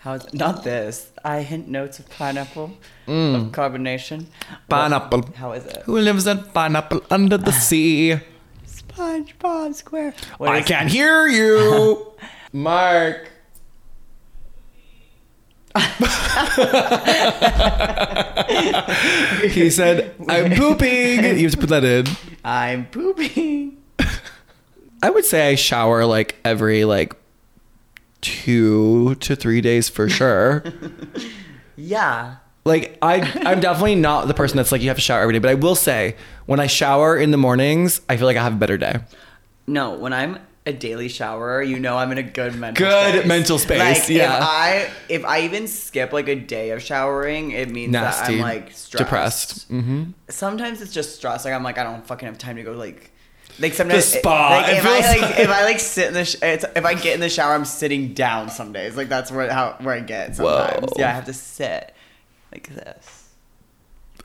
How's not this? I hint notes of pineapple, Mm. of carbonation. Pineapple. What- How is it? Who lives in pineapple under the sea? SpongeBob Square. What I can't hear you. Mark. he said, I'm pooping. You have to put that in. I'm pooping. I would say I shower like every like two to three days for sure. Yeah. like I I'm definitely not the person that's like you have to shower every day, but I will say when I shower in the mornings, I feel like I have a better day. No, when I'm a daily showerer, you know I'm in a good mental Good space. mental space, Like, yeah. If I if I even skip like a day of showering, it means that I'm like stressed. Depressed. Mm-hmm. Sometimes it's just stress. Like I'm like I don't fucking have time to go like. Like sometimes, The spa, Like if I like, like- if I like sit in the, sh- it's, if I get in the shower, I'm sitting down some days. Like that's where how where I get sometimes. Whoa. Yeah, I have to sit like this.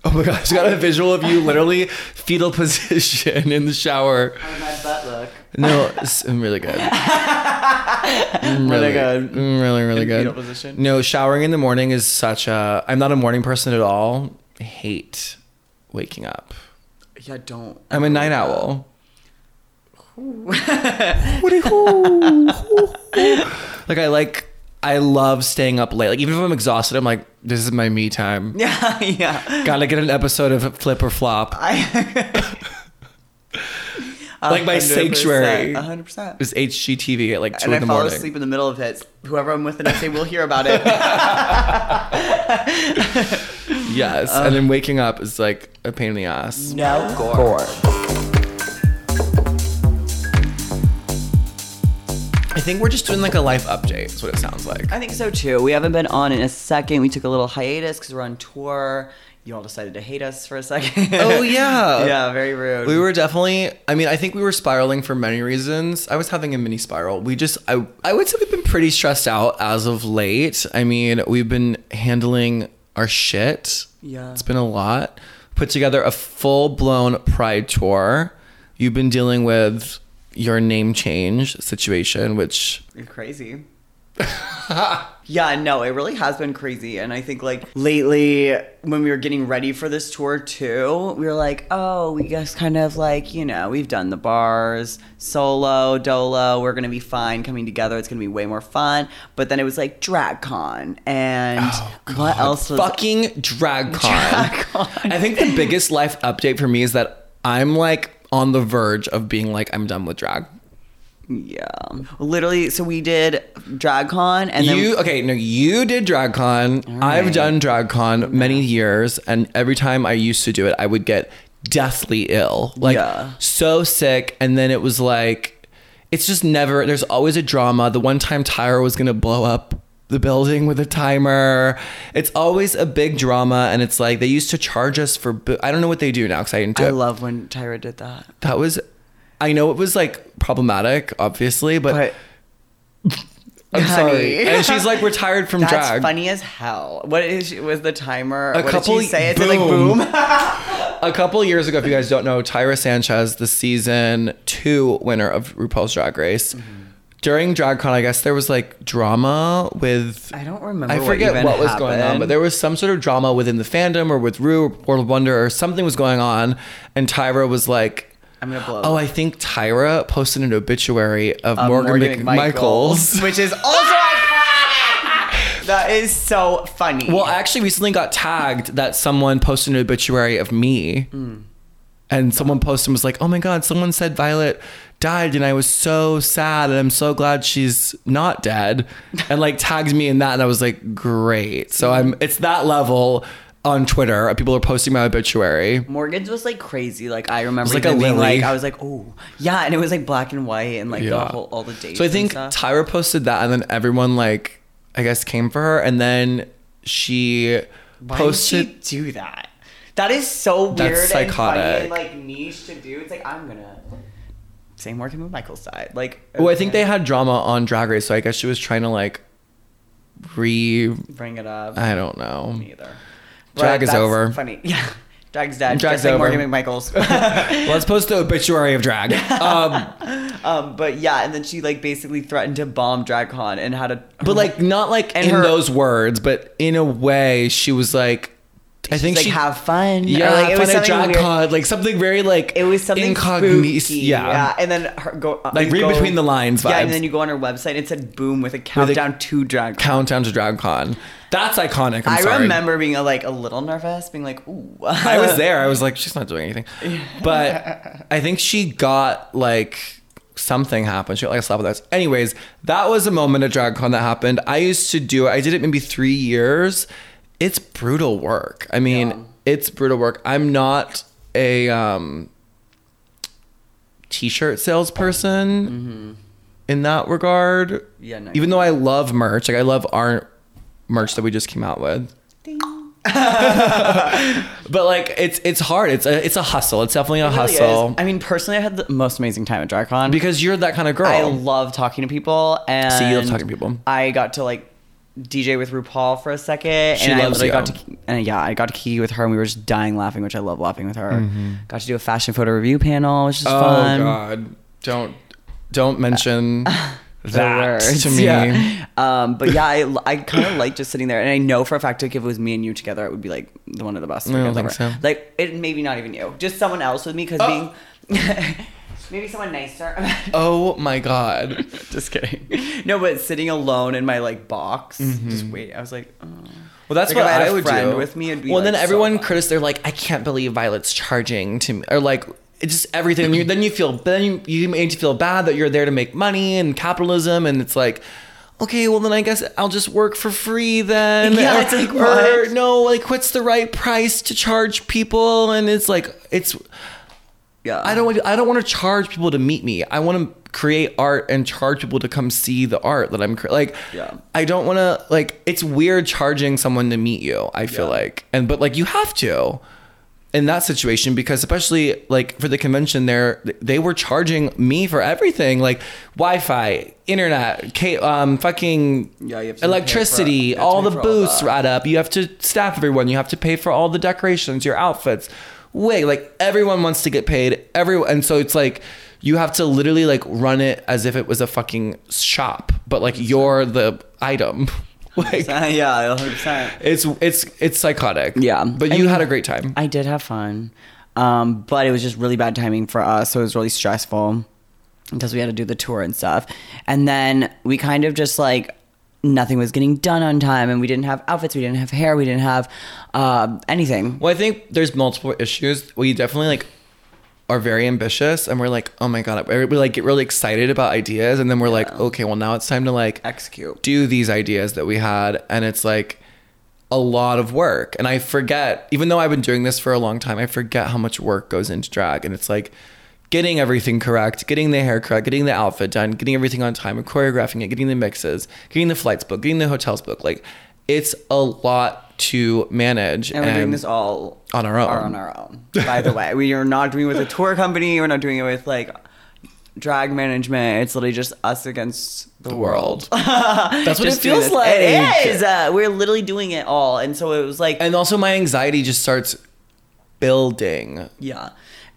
Oh my gosh, I got a visual of you literally fetal position in the shower. How did my butt look? No, it's I'm really good. I'm Really good. I'm really, really In good. fetal position? No, showering in the morning is such a. I'm not a morning person at all. I hate waking up. Yeah, don't. I'm a night owl. like I like I love staying up late. Like even if I'm exhausted, I'm like, this is my me time. Yeah, yeah. Gotta get an episode of Flip or Flop. I. Like my sanctuary. hundred percent. It's HGTV at like two And I in the fall morning. asleep in the middle of it. Whoever I'm with the next day will hear about it. Yes, and then waking up is like a pain in the ass. no gore. I think we're just doing like a life update. That's what it sounds like. I think so too. We haven't been on in a second. We took a little hiatus because we're on tour. You all decided to hate us for a second. Oh yeah. yeah, very rude. We were definitely I mean, I think we were spiraling for many reasons. I was having a mini spiral. We just I I would say we've been pretty stressed out as of late. I mean, we've been handling our shit. Yeah. It's been a lot. Put together a full-blown pride tour. You've been dealing with your name change situation, which You're crazy. yeah, no, it really has been crazy. And I think like lately, when we were getting ready for this tour too, we were like, oh, we just kind of like, you know, we've done the bars, solo, dolo, we're gonna be fine coming together. It's gonna be way more fun. But then it was like DragCon and oh, what else was fucking drag con. DragCon. I think the biggest life update for me is that I'm like on the verge of being like I'm done with drag. Yeah. Literally, so we did DragCon and then you okay? No, you did DragCon. I've right. done DragCon many years, and every time I used to do it, I would get deathly ill, like Yeah. so sick. And then it was like, it's just never. There's always a drama. The one time Tyra was gonna blow up the building with a timer. It's always a big drama, and it's like they used to charge us for. bo- I don't know what they do now because I didn't do I it. love when Tyra did that. that was. I know it was like problematic, obviously, but, But I'm sorry. And she's like retired from That's drag. funny as hell. What is she, was the timer? A what couple- did she say? Like boom. boom. A couple years ago, if you guys don't know, Tyra Sanchez, the season two winner of RuPaul's Drag Race, Mm-hmm. During DragCon, I guess there was like drama with. I don't remember. I forget what, what, was going on, but there was some sort of drama within the fandom or with Ru or World of Wonder or something was going on, and Tyra was like. I'm gonna blow. Oh, I think Tyra posted an obituary of Uh, Morgan, McMichaels. which is also. That is so funny. Well, I actually recently got tagged that someone posted an obituary of me. And someone posted and was like, oh my God, someone said Violet died. And I was so sad. And I'm so glad she's not dead. And like tagged me in that. And I was like, great. So I'm, it's that level on Twitter. People are posting my obituary. Morgan's was like crazy. Like I remember like even a being like I was like, oh yeah, and it was like black and white and like the whole all the dates. So I think. Tyra posted that. And then everyone like, I guess came for her. And then she Why posted. she do that? That is so weird That's and funny and like niche to do. It's like I'm gonna say Morgan with Michael's side. Like Well, I think they had drama on Drag Race, so I guess she was trying to like re. bring it up. I don't know. Me either. Drag is over. Funny, yeah. Drag's dead. Drag's Just like over. Morgan McMichaels. Let's post the obituary of drag. Um, um, but yeah, and then she like basically threatened to bomb DragCon and had a. but like not like in her- those words, but in a way, she was like, I think like she have fun. Yeah, Or, like it was fun at something weird. DragCon, like something very like It was something incogni- spooky. Yeah. and then her go uh, Like read go- between the lines Yeah, and then you go on her website and it said "boom" with a countdown to drag. countdown to DragCon. That's iconic. I'm I sorry. remember being uh, like a little nervous, being like, "Ooh." I was there. I was like, she's not doing anything. But I think she got like something happened. She got like a slap with us. Anyways, that was a moment at DragCon that happened. I used to do it. I did it maybe three years. It's brutal work. I mean, Yeah. it's brutal work. I'm not a um, t-shirt salesperson in that regard. Yeah, no, Even though I love merch, like I love our merch that we just came out with. Ding. But like it's it's hard. It's a it's a hustle. It's definitely a It really hustle. is. I mean, personally, I had the most amazing time at DragCon because you're that kind of girl. I love talking to people, and See, you love talking to people. I got to like DJ with RuPaul for a second, She and I loves literally got to and yeah, I got to kiki with her, and we were just dying laughing, which I love laughing with her. Mm-hmm. Got to do a fashion photo review panel, which is oh fun. Oh God, don't don't mention The that words, to me. yeah. Um, but yeah, I, I kind of like just sitting there, and I know for a fact, like if it was me and you together, it would be like the one of the best. I don't think ever. so. Like it, maybe not even you, just someone else with me, because Oh. being maybe someone nicer. Oh my god. just kidding. No, but sitting alone in my like box, Mm-hmm. just wait. I was like, oh. Well, that's Like, what if I had I a would friend do. with me, it'd be, well, like, then everyone fun. criticized. They're like, I can't believe Violet's charging to me, or like it's just everything. And you, then you feel, then you, you make you feel bad that you're there to make money and capitalism, and it's like. Okay, well then I guess I'll just work for free then. Yeah, or, it's like, or what? no, like what's the right price to charge people? And it's like it's yeah. I don't want I don't want to charge people to meet me. I want to create art and charge people to come see the art that I'm cre- like. Yeah. I don't want to like. It's weird charging someone to meet you. I feel Yeah. like, and but like you have to in that situation because especially like for the convention there they were charging me for everything like wi-fi internet ca- um fucking Yeah, you have to pay for- electricity all the booths that. add up you have to staff everyone you have to pay for all the decorations your outfits wait like everyone wants to get paid. Everyone and so it's like you have to literally like run it as if it was a fucking shop but like you're the item. Like yeah, 100. percent. it's it's it's psychotic. Yeah. but I you mean, had a great time. I did have fun, um, but it was just really bad timing for us, so it was really stressful because we had to do the tour and stuff, and then we kind of just like nothing was getting done on time, and we didn't have outfits, we didn't have hair, we didn't have uh, anything. Well, I think there's multiple issues. We definitely like are very ambitious, and we're like, oh my god, we we, like get really excited about ideas, and then we're like, okay, well now it's time to like Execute. do these ideas that we had, and it's like a lot of work, and I forget. Even though I've been doing this for a long time, I forget how much work goes into drag, and it's like. Getting everything correct, getting the hair correct, getting the outfit done, getting everything on time, and choreographing it, getting the mixes, getting the flights booked, getting the hotels booked. Like, it's a lot to manage. And we're doing this all on our own. on our own. By the way, we are not doing it with a tour company. We're not doing it with like drag management. It's literally just us against the, The world. world. That's what it feels like. It is. Uh, we're literally doing it all, and so it was like, and also my anxiety just starts building. yeah.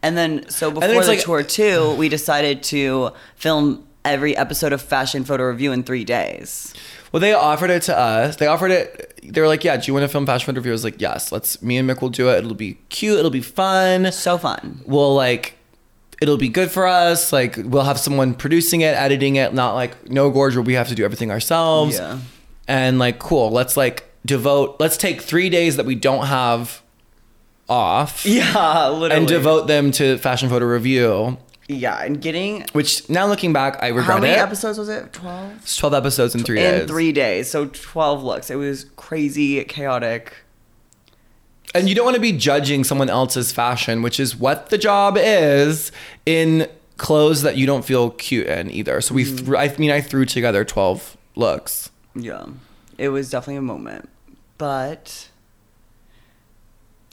And then so before it's the like- tour too, we decided to film every episode of Fashion Photo Review in three days. Well, they offered it to us. They offered it. They were like, "Yeah, do you want to film fashion photo review?" I was like, "Yes, let's." Me and Mick will do it. It'll be cute. It'll be fun. So fun. We'll like. It'll be good for us. Like we'll have someone producing it, editing it. Not like no gorge where we have to do everything ourselves. Yeah. And like, cool. Let's like devote. Let's take three days that we don't have off. Yeah, literally. And devote them to fashion photo review. Yeah, and getting Which now looking back, I regret it. how many it. episodes was it? Twelve. It's 12 episodes in three in days. three days. So 12 looks. It was crazy, chaotic. And you don't want to be judging someone else's fashion, which is what the job is in clothes that you don't feel cute in either. So we, Mm-hmm. I mean, I threw together 12 looks. Yeah. It was definitely a moment. But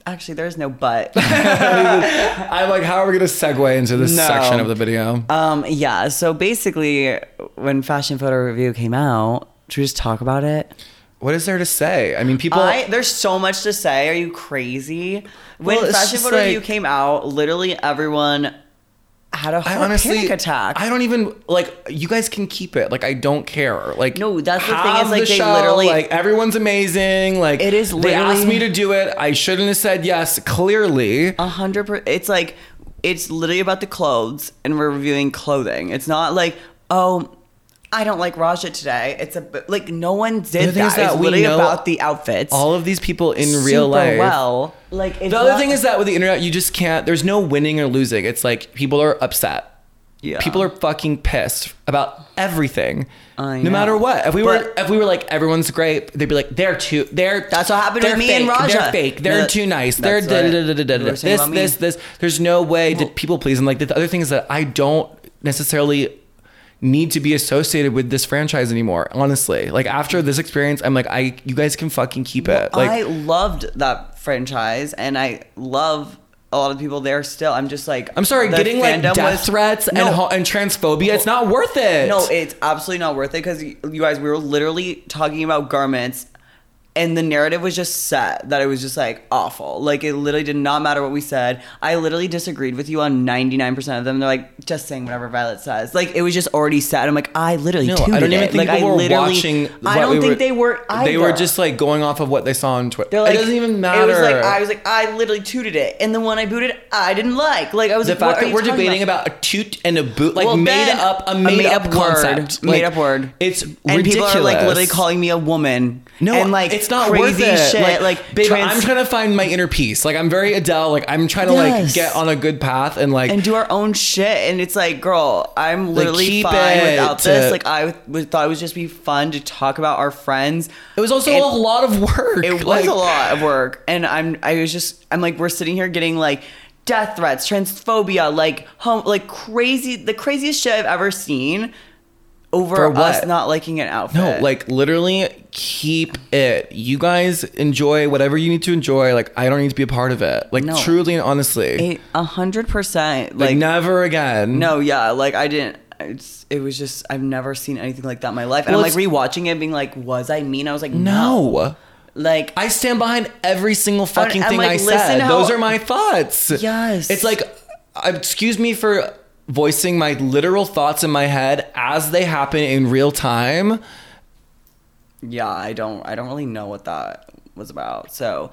actually, there's no but. I'm like, how are we going to segue into this No. section of the video? um, yeah. So basically, when Fashion Photo Review came out, should we just talk about it? what is there to say? I mean, people. I, there's so much to say. Are you crazy? When Well, Fashion Photo Review came out, literally everyone had a I honestly, panic attack. I don't even like. You guys can keep it. Like, I don't care. Like, No, that's the thing is, like, the they show, literally- like everyone's amazing. Like, It is They asked me to do it. I shouldn't have said yes. Clearly, A hundred percent. It's like it's literally about the clothes, and we're reviewing clothing. It's not like oh, I don't like Raja today. It's a like no one did that. that it's we literally about the outfits. all of these people in real life. well. Like The other thing is that with the internet, you just can't. There's no winning or losing. It's like people are upset. Yeah. People are fucking pissed about everything. No matter what. If we were if we were like everyone's great, they'd be like they're too they're That's what happened they're me fake, and Raja. They're fake. They're No, too nice. They're da, da, da, da, da, this this this. There's no way to Well- people please. And like the other thing is that I don't necessarily need to be associated with this franchise anymore. Honestly, like after this experience, I'm like I you guys can fucking keep it. Like I loved that franchise, and I love a lot of people there still. I'm just like I'm sorry, getting like death was- threats and ho- and transphobia, it's not worth it. No, it's absolutely not worth it because you guys, we were literally talking about garments, and the narrative was just set that it was just like awful. Like it literally did not matter what we said. I literally disagreed with you on ninety nine percent of them. They're like just saying whatever Violet says. Like it was just already set. I'm like I literally No, I don't even it. think like people I were watching. I don't we think were- they were. Either. They were just like going off of what they saw on Twitter. Like, it doesn't even matter. It was like I was like I literally tooted it, and the one I booted, I didn't like. Like I was the like, fact that we're debating about? a toot and a boot, like Well, made up a a made, made up, up concept, word, made Like, up word. It's and ridiculous. people are like literally calling me a woman. No, and like it's not crazy worth it. shit. Like, Like, babe, trans- I'm trying to find my inner peace. Like, I'm very Adele. Like, I'm trying to Yes. like get on a good path and like and do our own shit. And it's like, girl, I'm literally keep fine without to- this. Like, I w- thought it would just be fun to talk about our friends. It was also a lot of work. It was Like, a lot of work, and I'm. I was just. I'm like, we're sitting here getting like death threats, transphobia, like home, like crazy, the craziest shit I've ever seen. Over For us not liking an outfit. No, like literally keep it. You guys enjoy whatever you need to enjoy. Like I don't need to be a part of it. Like No. truly and honestly. a hundred percent. like, never again. No, yeah, like I didn't. It's, it was just I've never seen anything like that in my life, and Well, I'm like rewatching it, being like, was I mean? I was like, no. No. Like I stand behind every single fucking I'm thing like, I said. how- Those are my thoughts. Yes. It's like, uh, excuse me for voicing my literal thoughts in my head as they happen in real time. yeah, I don't I don't really know what that was about. So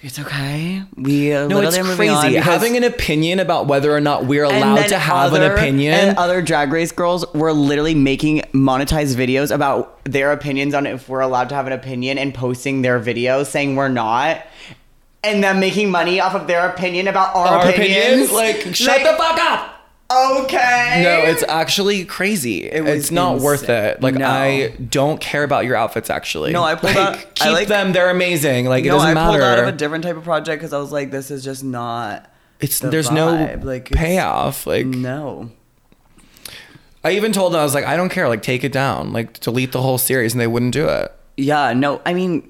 it's okay. We uh, No, it's crazy. Having an opinion about whether or not we're allowed to have an opinion. And other drag race girls were literally making monetized videos about their opinions on if we're allowed to have an opinion and posting their videos saying we're not. And them making money off of their opinion about our, our opinions. opinions, like, shut the fuck up. Okay. No, it's actually crazy. It was it's not worth it. Like No. I don't care about your outfits. Actually, No, I pulled like, out- I keep like- them. They're amazing. Like it doesn't matter. I pulled matter. out of a different type of project because I was like, this is just not. it's the there's vibe. no Like, payoff. Like No. I even told them I was like, I don't care. Like take it down. Like delete the whole series, and they wouldn't do it. Yeah, no. I mean,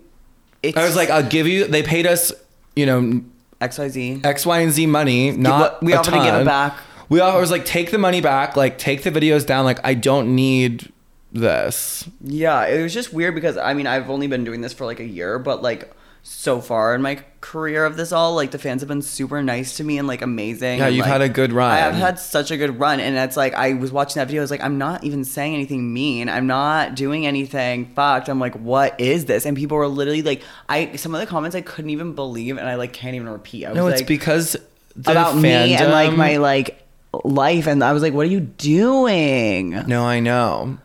it's. I was like, I'll give you. They paid us, you know, X Y Z. X Y and Z money. Not we offered to give it back. We all was like, take the money back. Like take the videos down. Like I don't need this. Yeah, it was just weird because I mean I've only been doing this for like a year, but like so far in my career of this all, like the fans have been super nice to me and like amazing. Yeah, and, you've like, had a good run. I have had such a good run, and it's like I was watching that video. I was like, I'm not even saying anything mean. I'm not doing anything fucked. I'm like, what is this? And people were literally like, I some of the comments I couldn't even believe, and I like can't even repeat. I was like, No, it's like, because the about me and like my like life, and I was like, what are you doing? No, I know.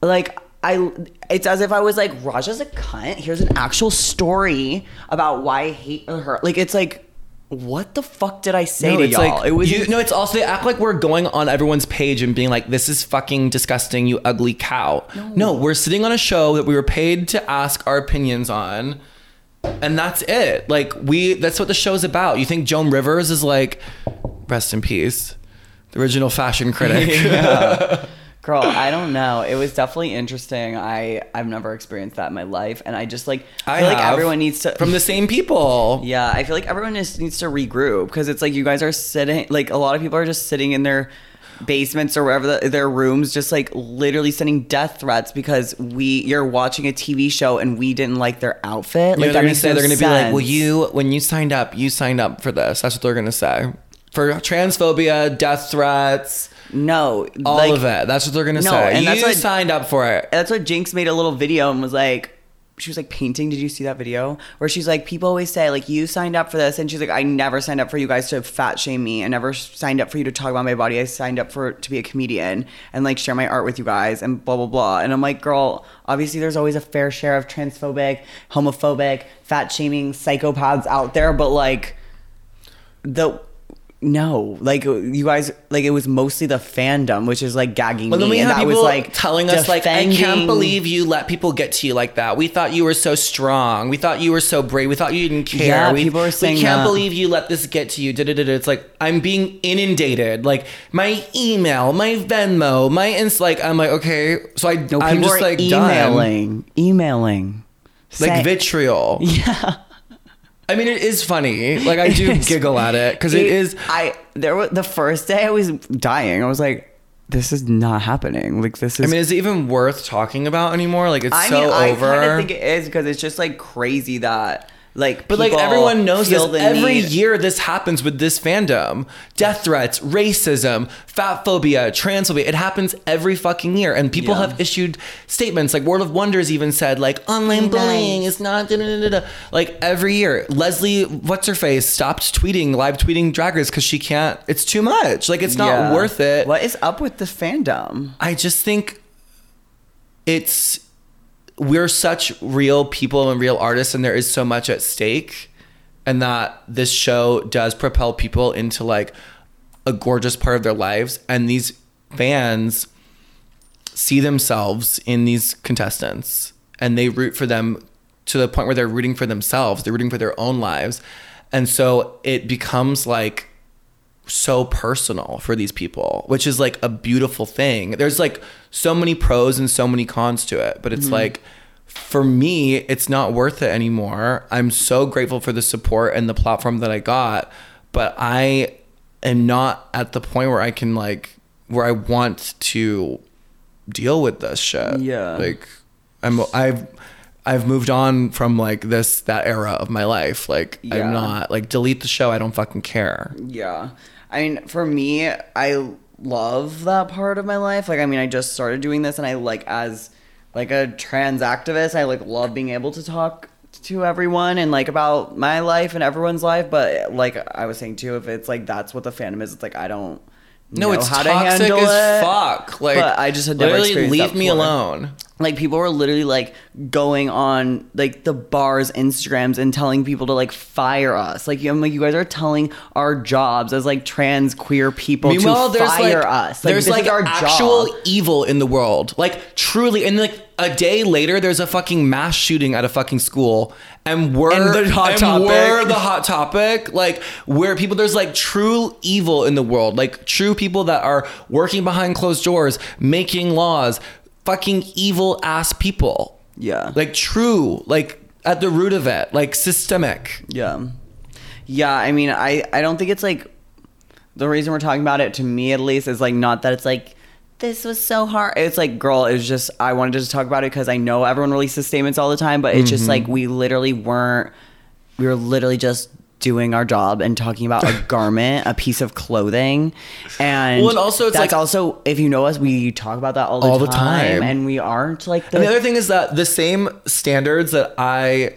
like I it's as if I was like Raja's a cunt. Here's an actual story about why I hate her. Like it's like what the fuck did I say no, to it's y'all? like it was you, no. It's also they act like we're going on everyone's page and being like, "This is fucking disgusting, you ugly cow." No. we're sitting on a show that we were paid to ask our opinions on, and that's it. Like we, that's what the show's about. You think Joan Rivers is like, rest in peace, the original fashion critic. Yeah. Girl, I don't know. It was definitely interesting. I I've never experienced that in my life, and I just like I I feel like everyone needs to from the same people. Yeah, I feel like everyone just needs to regroup because it's like you guys are sitting like a lot of people are just sitting in their basements or wherever the, their rooms, just like literally sending death threats because we you're watching a TV show and we didn't like their outfit. You know, Like they're gonna say no they're gonna be like, "Well, you when you signed up, you signed up for this." That's what they're gonna say for transphobia, death threats, no all like, of that. That's what they're gonna No, say. and you that's what- signed up for it. That's what Jinx made a little video and was like, she was like painting. Did you see that video? Where she's like, people always say like you signed up for this, and she's like, I never signed up for you guys to fat shame me. I never signed up for you to talk about my body. I signed up for to be a comedian and like share my art with you guys and blah blah blah. And I'm like, girl, obviously there's always a fair share of transphobic, homophobic, fat shaming psychopaths out there, but like the no, like uh, you guys, like it was mostly the fandom, which is like gagging then me, we and have that people was like telling us like, "I can't believe you let people get to you like that. We thought you were so strong. We thought you were so brave. We thought you didn't care. Yeah, we, people are saying we can't that. believe you let this get to you." Da-da-da-da. It's like I'm being inundated. Like my email, my Venmo, my ins. Like I'm like okay, so I No, I'm people just like done. emailing, emailing, like vitriol. Yeah, I mean, it is funny. Like I do giggle at it because it is. I there was the first day I was dying. I was like, this is not happening. Like this is. I mean, is it even worth talking about anymore? Like it's I so mean, I over. of think it is because it's just like crazy that like. But like everyone knows this. Every need- year this happens with this fandom. Death threats, racism, fat phobia, transphobia. It happens every fucking year. And people Yeah. have issued statements like World of Wonders even said like online bullying is not da, da, da, da, da. like every year. Leslie, what's her face, stopped tweeting, live tweeting drag race because she can't it's too much. Like it's not Yeah. worth it. What is up with the fandom? I just think it's we're such real people and real artists and there is so much at stake and that this show does propel people into like a gorgeous part of their lives and these fans see themselves in these contestants and they root for them to the point where they're rooting for themselves they're rooting for their own lives and so it becomes like so personal for these people, which is like a beautiful thing. There's like so many pros and so many cons to it, but it's mm-hmm. like for me, it's not worth it anymore. I'm so grateful for the support and the platform that I got, but I am not at the point where I can like where I want to deal with this shit. Yeah. Like I'm I've I've moved on from like this that era of my life. Like Yeah. I'm not like delete the show. I don't fucking care. Yeah. I mean, for me, I love that part of my life. Like, I mean, I just started doing this, and I like as like a trans activist, I like love being able to talk to everyone and like about my life and everyone's life. But like I was saying too, if it's like that's what the fandom is, it's like I don't. No, it's toxic as it. fuck. Like, But I just had never literally leave me alone. like people were literally like going on like the bars instagrams and telling people to like fire us like i'm like you guys are telling our jobs as like trans queer people Meanwhile, to there's fire like us like, there's like our actual job. evil in the world, like truly. And like a day later, there's a fucking mass shooting at a fucking school, and we're And the hot and topic. we're the hot topic. Like where people there's like true evil in the world, like true people that are working behind closed doors, making laws, fucking evil ass people. yeah Like true, like at the root of it, like systemic. yeah yeah i mean i i don't think it's like the reason we're talking about it to me at least is like not that it's like this was so hard it's like girl it was just i wanted to just talk about it because i know everyone releases statements all the time but it's Mm-hmm. just like we literally weren't we were literally just doing our job and talking about a garment a piece of clothing and Well, and also it's that's like- also if you know us we talk about that all the, All the time, time. and we aren't like the, And the other thing is that the same standards that I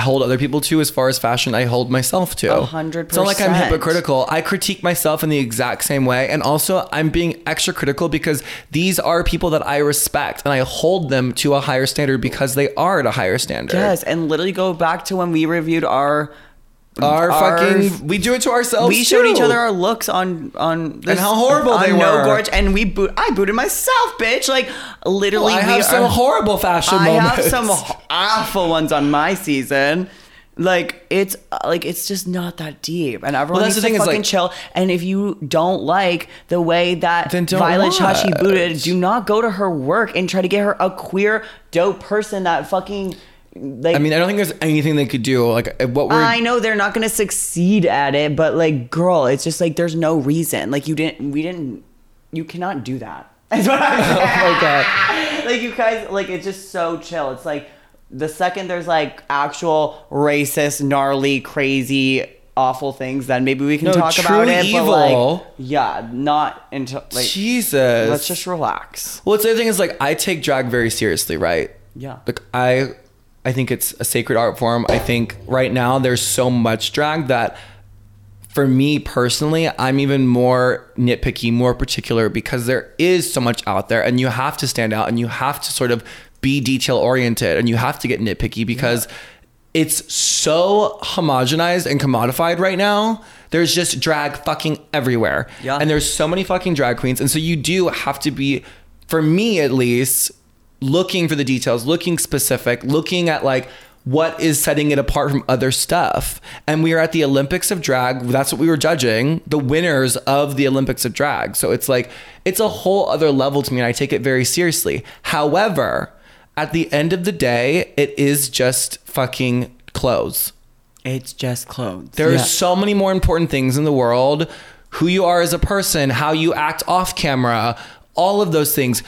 hold other people to as far as fashion, I hold myself to. A hundred It's not like I'm hypocritical. I critique myself in the exact same way. And also, I'm being extra critical because these are people that I respect and I hold them to a higher standard because they are at a higher standard. yes and literally go back to when we reviewed our Our, Our- fucking, we do it to ourselves. we showed each other our looks on on this, how horrible they no were. gorge and we boot I booted myself bitch like literally I we have some are- horrible fashion I moments. have some awful ones on my season like it's uh, like it's just not that deep and everyone Well, that's needs the thing to fucking like- chill and if you don't like the way that Then Violet Chachki booted do not go to her work and try to get her a queer dope person that fucking like I mean, I don't think there's anything they could do. Like, uh, what we're. I know they're not gonna succeed at it, but like, girl, it's just like there's no reason. Like, you didn't, we didn't you cannot do that. That's what I'm saying. Oh my god. like you guys like it's just so chill it's like the second there's like actual racist gnarly crazy awful things then maybe we can No, talk about it but evil. like yeah not until like Jesus. let's just relax Well, it's the other thing is like I take drag very seriously, right? Yeah. Like I, I think it's a sacred art form. I think right now there's so much drag that, for me personally, I'm even more nitpicky, more particular because there is so much out there, and you have to stand out, and you have to sort of be detail oriented, and you have to get nitpicky because. It's so homogenized and commodified right now. There's just drag fucking everywhere. Yeah. And there's so many fucking drag queens. And so you do have to be, for me at least, looking for the details, looking specific, looking at like what is setting it apart from other stuff. And we are at the Olympics of drag. That's what we were judging, the winners of the Olympics of drag. So it's like, it's a whole other level to me. And I take it very seriously. However, at the end of the day, it is just fucking clothes. it's just clothes There are so many more important things in the world. Who you are as a person, how you act off camera, all of those things.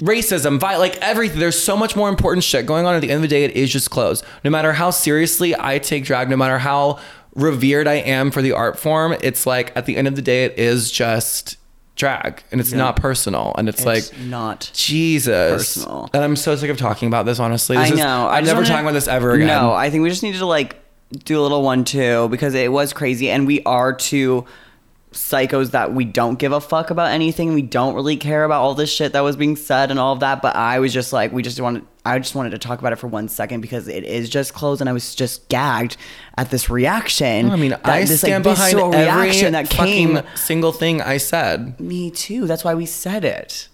Racism, vi- like everything. There's so much more important shit going on. At the end of the day, it is just clothes. No matter how seriously I take drag, no matter how revered I am for the art form, it's like at the end of the day, it is just drag and it's not personal. And it's, it's like, not Jesus. personal. And I'm so sick of talking about this, honestly. This I know. I I'm never wanna- talking about this ever again. No, I think we just needed to like do a little one too because it was crazy, and we are two psychos that we don't give a fuck about anything. We don't really care about all this shit that was being said and all of that. But I was just like, we just wanted. I just wanted to talk about it for one second because it is just closed, and I was just gagged at this reaction. I mean, I this, like, stand behind every reaction that came. single thing I said. Me too. That's why we said it.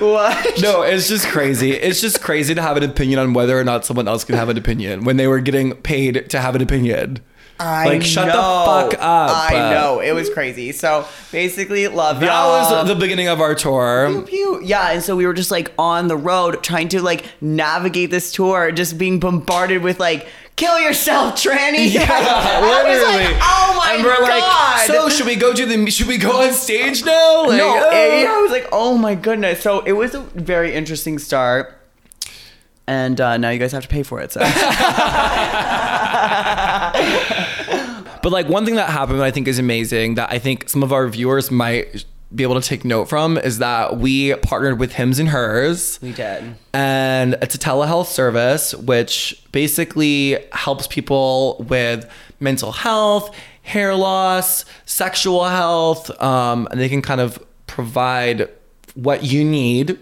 What? No, it's just crazy. It's just crazy to have an opinion on whether or not someone else can have an opinion when they were getting paid to have an opinion. I like, shut the fuck up. I know it was crazy. So basically, love That y'all. was the beginning of our tour. Pew, pew. Yeah, and so we were just like on the road trying to like navigate this tour, just being bombarded with like "kill yourself, tranny." Yeah, literally. like, and we're god. like, so should we go to the? Should we go on stage now? Like, no, oh. eh, I was like, oh my goodness. So it was a very interesting start. And uh, now you guys have to pay for it. So But like one thing that happened that I think is amazing that I think some of our viewers might be able to take note from is that we partnered with Hims and Hers. we did. and it's a telehealth service which basically helps people with mental health hair loss sexual health um, and they can kind of provide what you need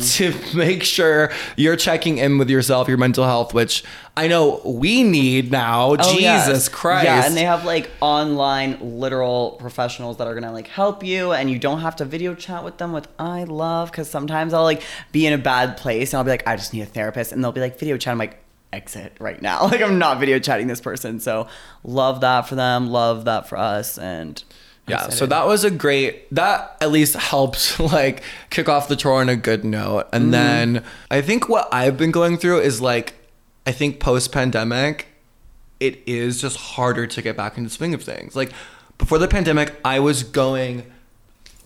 to make sure you're checking in with yourself your mental health which i know we need now Oh, jesus yes. christ Yeah, and they have like online literal professionals that are gonna like help you, and you don't have to video chat with them. With I love because sometimes I'll like be in a bad place and I'll be like, I just need a therapist, and they'll be like video chat. I'm like, exit right now. Like I'm not video chatting this person. So love that for them. Love that for us. And I'm yeah so that was a great that at least helped like kick off the tour on a good note and Mm-hmm. then i think what i've been going through is like i think post-pandemic it is just harder to get back into the swing of things like before the pandemic i was going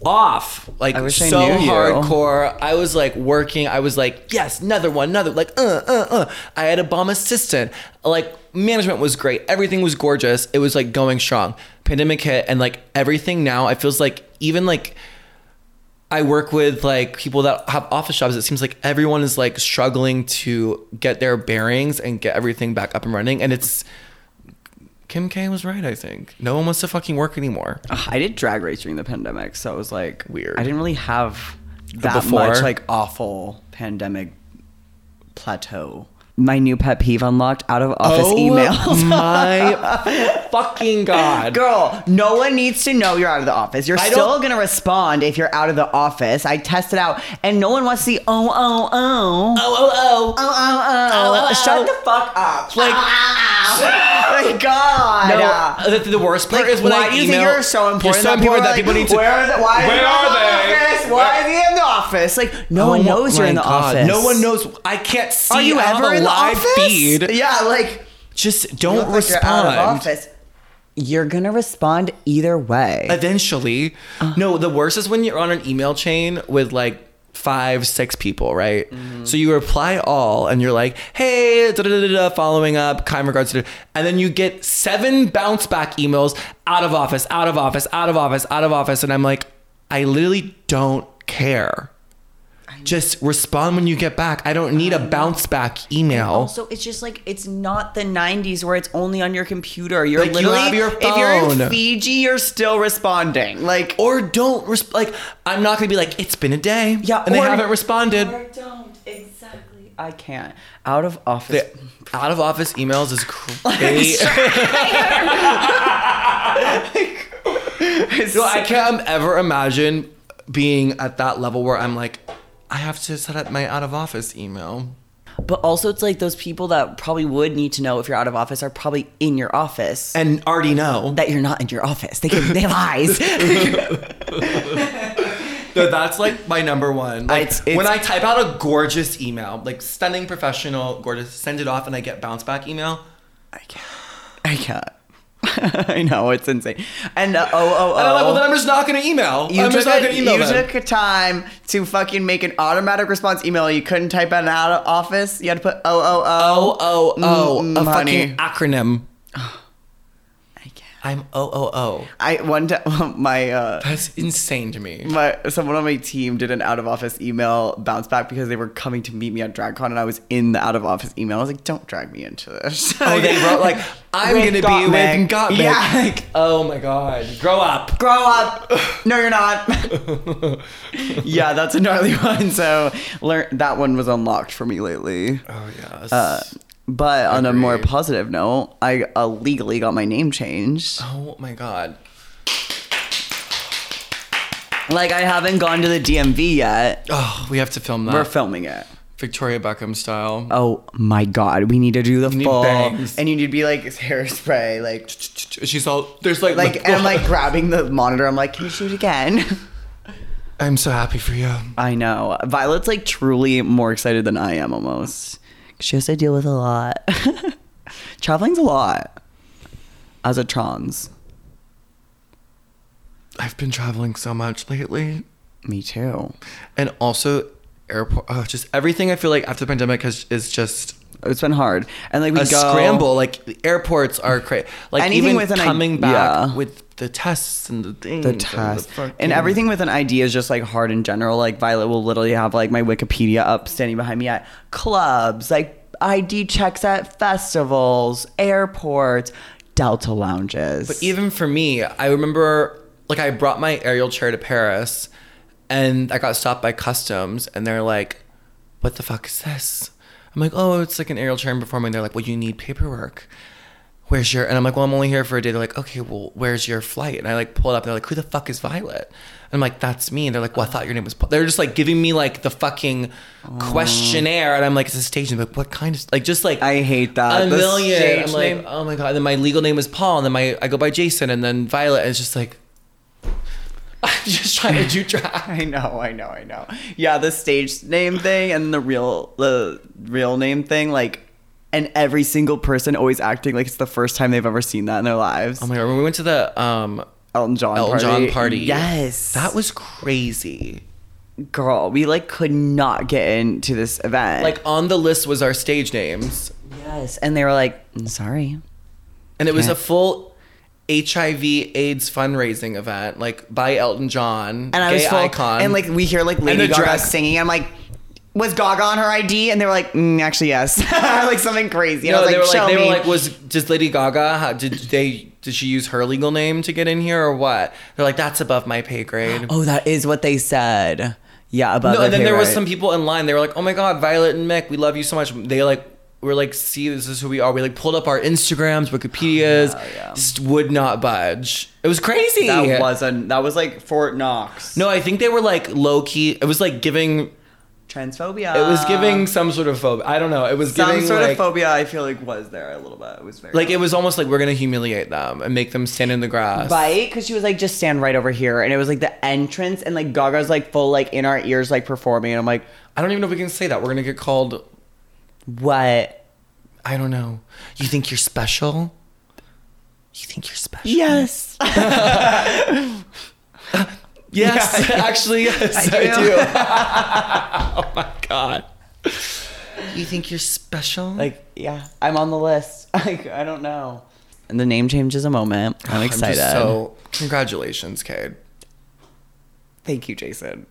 off like I wish I so knew you. hardcore. I was like working. I was like yes another one another like uh uh uh. I had a bomb assistant. Like management was great. Everything was gorgeous. It was like going strong. Pandemic hit and like everything now it feels like even like I work with like people that have office jobs. It seems like everyone is like struggling to get their bearings and get everything back up and running. And it's Kim K was right, I think. No one wants to fucking work anymore. Ugh, I did drag race during the pandemic, so it was like Weird. I didn't really have that Before? much like awful pandemic plateau. My new pet peeve unlocked out of office Oh emails. my fucking god. Girl, no one needs to know you're out of the office. You're I still gonna respond if you're out of the office. I tested it out, and no one wants to see. Oh, oh, oh, Oh oh oh. oh, oh, oh. oh, oh Shut oh. the fuck up. Like oh, oh, my God. no, uh, the, the worst part Like, is when why I do you email, think you're so important? You're so important that are people like, need to. Where are the, why Where is he are they? Office? Why is he in the office? Like no Oh one knows you're in the God. office. No one knows. I can't see Are you on ever the in the live office? feed. Yeah, like Just don't look like you're out of respond. office. you're gonna respond either way. Eventually. Uh. No, the worst is when you're on an email chain with like five, six people, right? Mm-hmm. So you reply all and you're like, hey, da da da da, following up, kind regards to, and then you get seven bounce back emails out of office, out of office, out of office, out of office. And I'm like, I literally don't care. Just respond when you get back. I don't need a um, bounce back email. Also, it's just like it's not the '90s where it's only on your computer. You're Like, you literally have your if you're in. Fiji, you're still responding. Like Or don't resp- like. I'm not gonna be like it's been a day. yeah, and they or- haven't responded. Or don't exactly. I can't. Out of office. The out of office emails is great. no, I can't ever imagine being at that level where I'm like, I have to set up my out of office email. But also, it's like those people that probably would need to know if you're out of office are probably in your office. And already know. that you're not in your office. They give they have eyes. No, that's like my number one. Like It's- it's- when I type out a gorgeous email, like stunning, professional, gorgeous, send it off, and I get bounce back email. I can't. I can't. I know it's insane. And uh, oh oh oh. And I'm like, well, then I'm just not gonna email. you I'm just not a, gonna email you them. took a time to fucking make an automatic response email. You couldn't type out an out of office. You had to put oh oh oh oh. oh oh, Mm, a honey. fucking acronym. I'm oh oh oh. I one time my uh That's insane to me. my someone on my team did an out of office email bounce back because they were coming to meet me at DragCon and I was in the out of office email. I was like, don't drag me into this. Oh, they wrote like, I'm gonna be Gottmik. with Gottmik. Yeah. Like, oh my god, grow up. grow up. No, you're not. yeah, that's a gnarly one. So learn that one was unlocked for me lately. Oh yes. Uh, but on a more positive note, I uh, legally got my name changed. oh my god. Like I haven't gone to the DMV yet. Oh, we have to film that. We're filming it. Victoria Beckham style. Oh my god, we need to do the need full, bangs. and you need to be like hairspray, like She's all there's like like, and I'm like grabbing the monitor. I'm like, can you shoot again? I'm so happy for you. I know. Violet's like truly more excited than I am almost. She has to deal with a lot. Traveling's a lot as a trans. I've been traveling so much lately, Me too. and also airport. Oh, just everything. I feel like after the pandemic has is just It's been hard. And like we a go scramble. Like airports are crazy. Like Anything even with an coming back yeah. with the tests and the things, the and test and everything with an ID is just like hard in general. Like Violet will literally have like my Wikipedia up standing behind me at clubs, like ID checks at festivals, airports, Delta lounges. But even for me, I remember like I brought my aerial chair to Paris and I got stopped by customs and they're like, What the fuck is this? I'm like, Oh, it's like an aerial chair I'm performing. They're like, Well, you need paperwork. Where's your and I'm like, Well, I'm only here for a day. They're like, Okay, well, where's your flight? And I like pull it up and they're like, Who the fuck is Violet? And I'm like, That's me. And they're like, Well, I thought your name was Paul. They're just like giving me like the fucking questionnaire and I'm like, It's a stage name. Like, what kind of like just like I hate that. a The million. stage I'm like, name- oh my god. And then my legal name is Paul, and then my I go by Jason, and then Violet. And it's just like I'm just trying to do drag. I know, I know, I know. Yeah, the stage name thing and the real the real name thing, like and every single person always acting like it's the first time they've ever seen that in their lives. Oh my god, when we went to the um Elton John Elton party. John party, Yes. that was crazy. girl, we like could not get into this event. Like on the list was our stage names, yes, and they were like, "Mm, "Sorry." and it was a full HIV/AIDS fundraising event, like by Elton John, And I was full, icon, and like we hear like Lady Gaga drag- singing. I'm like, "Was Gaga on her ID?" And they were like, mm, "Actually, yes." like something crazy. And No, I was they like, were "Show like, they me." were like, was does Lady Gaga? How, did they? Did she use her legal name to get in here or what? They're like, that's above my pay grade. "Oh, that is what they said." Yeah, about no, and then there was some people in line. They were like, "Oh my god, Violet and Mick, we love you so much." They like were like, "See, this is who we are." We like pulled up our Instagrams, Wikipedias, Yeah, yeah. just would not budge. It was crazy. That wasn't. That was like Fort Knox. no, I think they were like low key. It was like giving. Transphobia. It was giving some sort of phobia. I don't know. It was giving some giving sort like, of phobia. I feel like was there a little bit. It was very like it was almost like we're gonna humiliate them and make them stand in the grass. Right, because she was like, just stand right over here, and it was like the entrance, and like Gaga's like full like in our ears like performing, and I'm like, I don't even know if we can say that. We're gonna get called. what? I don't know. You think you're special? You think you're special? Yes. Yes, Yeah. actually, yes, I I, do. do. oh my god. You think you're special? like, yeah, I'm on the list. Like, I don't know. And the name change is a moment. I'm excited. just so congratulations, Kade. Thank you, Jason.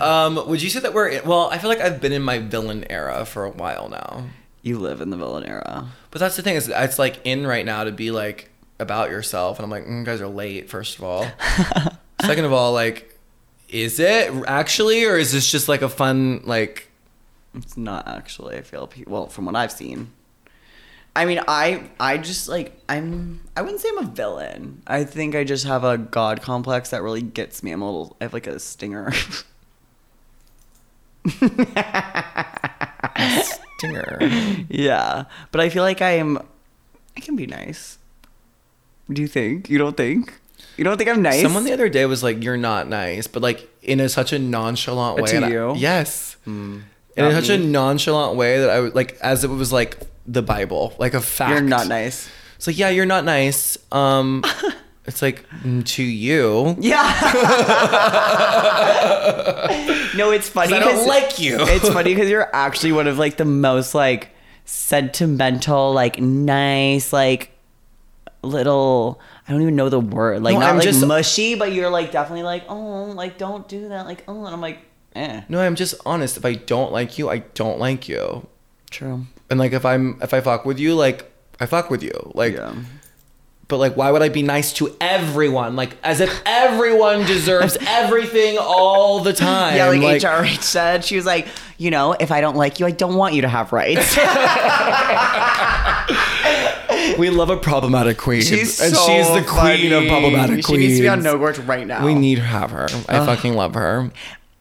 Um, would you say that we're in, well? I feel like I've been in my villain era for a while now. You live in the villain era. But that's the thing is, it's like in right now to be like about yourself, and I'm like, mm, you guys are late. First of all, second of all, like, is it actually, or is this just like a fun like? It's not actually. I feel well from what I've seen. I mean, I I just like I'm. I wouldn't say I'm a villain. I think I just have a god complex that really gets me. I'm a little. I have like a stinger. Stinger. yeah, but I feel like I am. I can be nice. Do you think? You don't think? You don't think I'm nice? Someone the other day was like, "You're not nice," but like in a, such a nonchalant Uh, way. to and I- you? yes. Mm, in not such a nonchalant way that I would like, as it was like the Bible, like a fact. You're not nice. It's like, yeah, you're not nice. Um, it's like mm, to you. Yeah. no, it's funny. I don't like you. it's funny because you're actually one of like the most like sentimental, like nice, like little. I don't even know the word. Like No, not I'm like just- mushy, but you're like definitely like oh, like don't do that. Like oh, and I'm like eh. No, I'm just honest. If I don't like you, I don't like you. True. And like if I'm if I fuck with you, like I fuck with you. Like Yeah. But like why would I be nice to everyone? Like as if everyone deserves everything all the time. Yeah, like, HRH said, she was like, you know, if I don't like you, I don't want you to have rights. We love a problematic queen. She's and so she's the queen of funny. problematic She queens. needs to be on No Gorge right now. We need to have her. I fucking love her.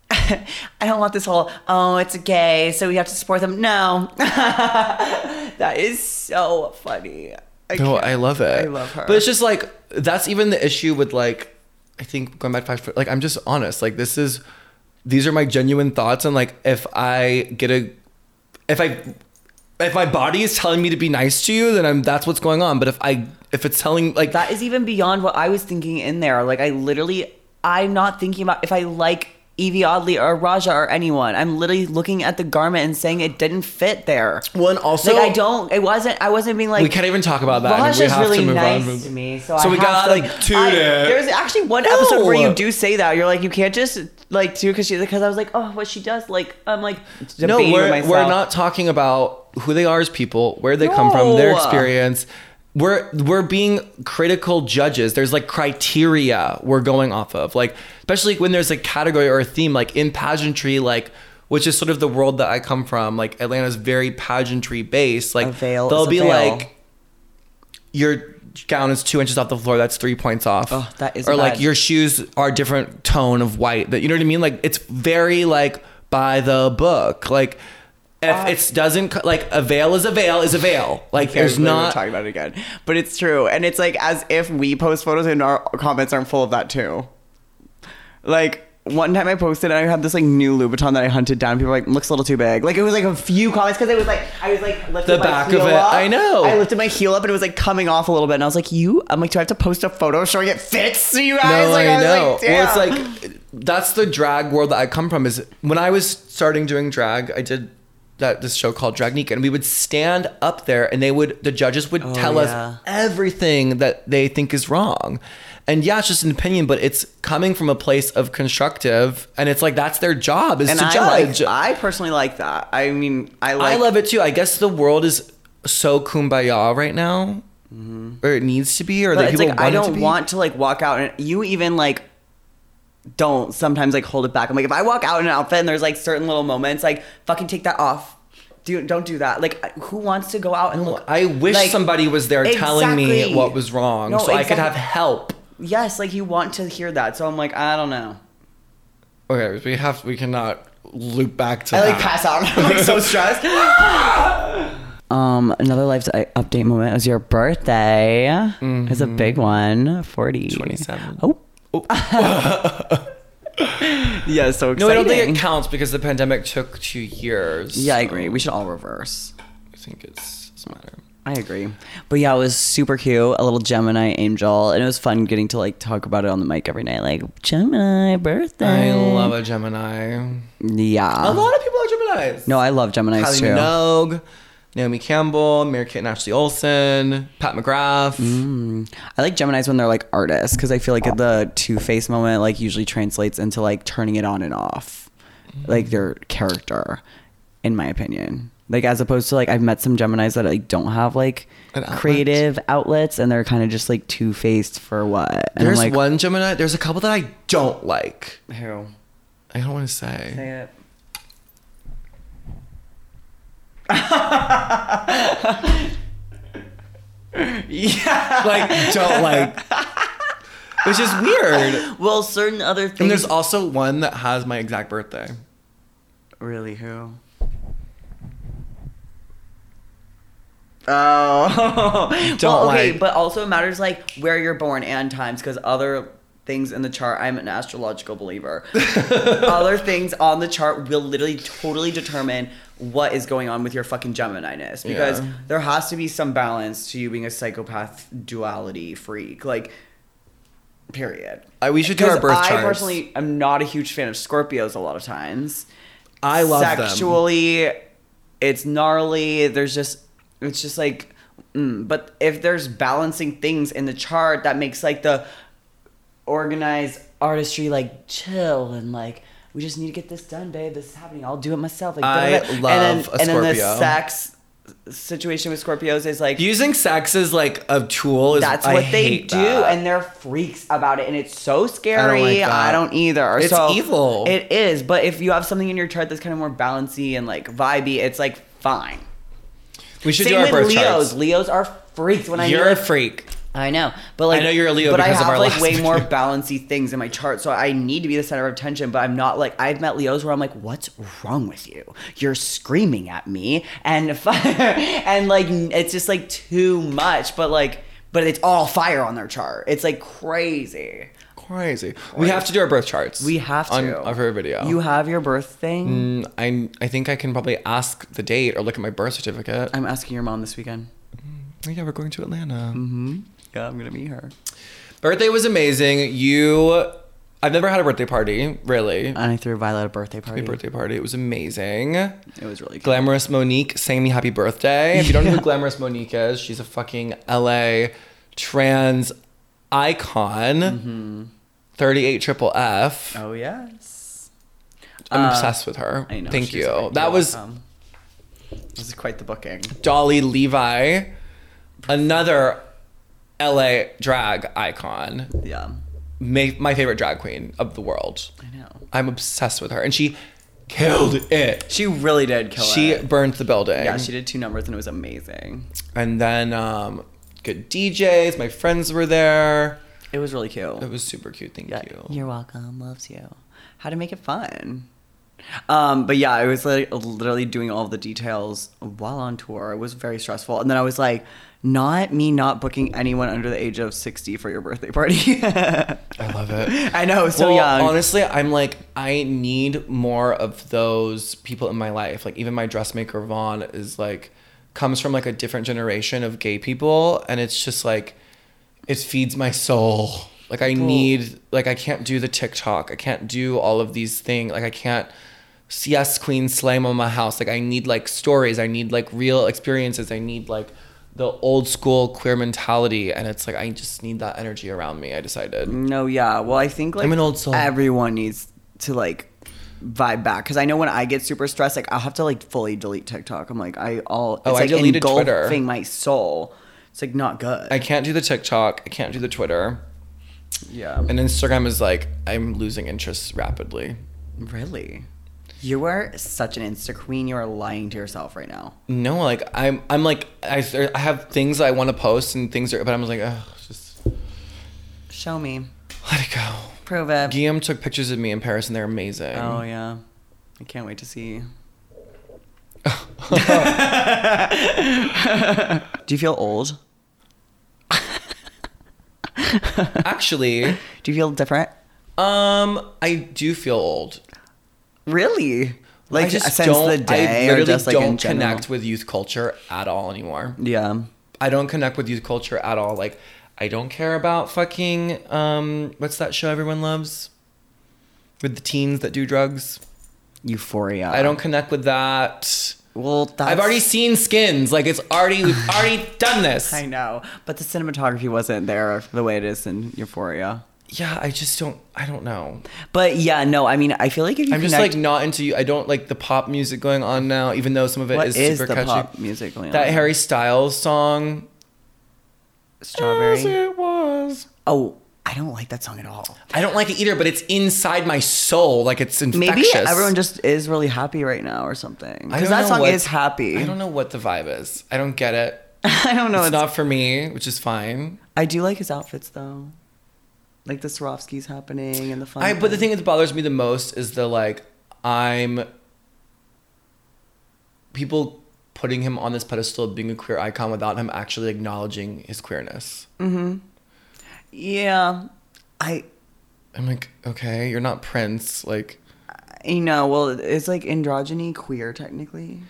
I don't want this whole oh it's gay so we have to support them. No, that is so funny. I No, can't- I love it. I love her. But it's just like that's even the issue with like I think going back to five like I'm just honest. Like this is these are my genuine thoughts and like if I get a if I if my body is telling me to be nice to you, then I'm that's what's going on. But if I if it's telling like that is even beyond what I was thinking in there. Like I literally, I'm not thinking about if I like Evie Oddly or Raja or anyone. I'm literally looking at the garment and saying it didn't fit there. well, and also like I don't. It wasn't. I wasn't being like. we can't even talk about that. Raja's we have really to move nice on. to me, so, So we gotta, like, two. I- it. There's actually one episode where you do say that. You're like, you can't just like do because she because I was like, oh, what she does. Like I'm like no, we're, we're not talking about who they are as people, where they come from, their experience. We're we're being critical judges. There's like criteria we're going off of. Like especially when there's a category or a theme like in pageantry like which is sort of the world that I come from. Like Atlanta's very pageantry based. Like they'll be like your gown is two inches off the floor. That's three points off. Oh, that is or like your shoes are a different tone of white. That you know what I mean? Like it's very like by the book. Like if Uh, it doesn't like a veil is a veil is a veil. Like there's not. talking about it again, but it's true, and it's like as if we post photos and our comments aren't full of that too. Like one time I posted, and I had this like new Louboutin that I hunted down. People were like, "Looks a little too big." Like it was like a few comments because it was like I was like lifted The my back of it, up. I know. I lifted my heel up and it was like coming off a little bit, and I was like, "You?" I'm like, "Do I have to post a photo showing it fits?" you guys, No, like, I was know. Like, well, it's like that's the drag world that I come from. Is when I was starting doing drag, I did that this show called Dragnica, and we would stand up there, and they would the judges would tell Oh, yeah. us everything that they think is wrong. And yeah, it's just an opinion, but it's coming from a place of constructive, and it's like that's their job is and to I judge. like, I personally like that. I mean, I like. I love it too. I guess the world is so kumbaya right now, or it needs to be, or Mm-hmm. But that people like I don't be. want to like walk out and you even like don't sometimes like hold it back. I'm like if I walk out in an outfit and there's like certain little moments, like fucking take that off. Do don't do that. Like who wants to go out and look? I wish like- somebody was there telling me what was wrong, No, so I could have help. Yes, like you want to hear that. So I'm like I don't know. Okay, we have we cannot loop back to I like that. pass out. I'm like so stressed. Um, another life update moment was your birthday. It's a big one. 40. 27. Oh. Oh. yeah, so exciting. No, I don't think it counts because the pandemic took two years. Yeah, I agree. We should all reverse. I think it's doesn't matter. I agree. But yeah, it was super cute. A little Gemini angel. And it was fun getting to like talk about it on the mic every night. Like, Gemini birthday. I love a Gemini. Yeah. A lot of people are Geminis. No, I love Geminis Kylie too. Minogue, Naomi Campbell, Mary Kate and Ashley Olsen, Pat McGrath. Mm. I like Geminis when they're like artists because I feel like the two face moment like usually translates into like turning it on and off, like their character, in my opinion. Like as opposed to like I've met some Geminis that like don't have like outlet? creative outlets and they're kind of just like two faced for what? And There's like, one Gemini. There's a couple that I don't like. Who? I don't want to say. Say it. Yeah. Like don't like. Which is weird. Well, certain other things. And there's also one that has my exact birthday. Really, who? Oh, Don't well, okay, like- but also it matters like where you're born and times because other things in the chart. I'm an astrological believer. other things on the chart will literally totally determine what is going on with your fucking Gemini-ness because Yeah. there has to be some balance to you being a psychopath duality freak. Like, period. I, we should do our birth I charts. personally am not a huge fan of Scorpios a lot of times I love them. sexually it's gnarly there's just it's just like mm. but if there's balancing things in the chart that makes like the organized artistry like chill and like we just need to get this done babe this is happening i'll do it myself like I love and then, and then the sex situation with scorpios is like Using sex as like a tool is that's I what they hate do, that. and they're freaks about it, and it's so scary. like that. I don't either. It's So, evil. It is, but if you have something in your chart that's kind of more balancy and like vibey, it's like fine. we should Same do our with birth Leos. charts. Leos are freaks. When I You're a like- freak. I know, but like I know you're a Leo but because I of have like way more balancy things in my chart, so I need to be the center of attention. But I'm not like I've met Leos where I'm like, what's wrong with you? You're screaming at me, and and like it's just like too much. But like, but it's all fire on their chart. It's like crazy. Crazy. We have to do our birth charts. We have to on of her video. You have your birth thing. Mm, I I think I can probably ask the date or look at my birth certificate. I'm asking your mom this weekend. Oh, yeah, we're going to Atlanta. Mm-hmm. Yeah, I'm gonna meet her. Birthday was amazing. You, I've never had a birthday party, really. And I threw Violet a birthday party. My birthday party. It was amazing. It was really good. Glamorous Monique sang me happy birthday. If you don't know who Glamorous Monique is, she's a fucking LA trans icon. 38 triple F. Oh yes. I'm Uh, obsessed with her. I know. Thank she's you. great. That You're was welcome. This is quite the booking. Dolly Levi, another LA drag icon. Yeah, My, my favorite drag queen of the world. I know. I'm obsessed with her. And she killed it. She really did kill She it. burned the building. Yeah, she did two numbers and it was amazing. And then um, good DJs. My friends were there. It was really cute. It was super cute. Thank yeah, you. you're welcome. Loves you. How to make it fun. Um, but yeah, I was like literally doing all the details while on tour. It was very stressful, and then I was like, not me not booking anyone under the age of sixty for your birthday party. I love it. I know, so well, young. honestly, I'm like, I need more of those people in my life. Like, even my dressmaker Vaughn is like, comes from like a different generation of gay people, and it's just like, it feeds my soul. Like, I need, like, I can't do the TikTok. I can't do all of these things. Like, I can't. Yes, Queen Slay Mama House. Like, I need like stories. I need like real experiences. I need like the old school queer mentality, and it's like I just need that energy around me. I decided. No, yeah. Well, I think like I'm an old soul. everyone needs to like vibe back because I know when I get super stressed, like I'll have to like fully delete TikTok. I'm like I all it's Oh, I like deleted Twitter. engulfing my soul. It's like not good. I can't do the TikTok. I can't do the Twitter. yeah. And Instagram is like, I'm losing interest rapidly. Really? You are such an Insta queen. You are lying to yourself right now. No, like, I'm, I'm like, I, I have things I want to post and things, are, but I'm like, oh, just Show me. let it go. Prove it. Guillaume took pictures of me in Paris and they're amazing. Oh yeah. I can't wait to see. Do you feel old? Actually, Do you feel different? um, I do feel old. Really? Like I just since don't. the day, I or just like don't in connect with youth culture at all anymore. Yeah. I don't connect with youth culture at all. Like, I don't care about fucking um, what's that show everyone loves with the teens that do drugs. Euphoria. I don't connect with that. Well, that's, I've already seen skins. Like, it's already we've already done this. I know, but the cinematography wasn't there the way it is in Euphoria. Yeah, I just don't. I don't know. But yeah, no, I mean, I feel like if you I'm just like not into you. I don't like the pop music going on now, even though some of it what is is super the catchy. pop music going That on? Harry Styles song. As Strawberry. it was. Oh, I don't like that song at all. I don't like it either, but it's inside my soul. Like it's infectious. Maybe everyone just is really happy right now or something. I Because don't that know song what- is happy. I don't know what the vibe is. I don't get it. I don't know. it's It's not for me, which is fine. I do like his outfits though. Like the Swarovskis happening and the fun. I but the thing that bothers me the most is the like I'm people putting him on this pedestal of being a queer icon without him actually acknowledging his queerness. Mm-hmm. Yeah, I. I'm like, okay, you're not Prince. Like, You know, well, it's like androgyny queer technically.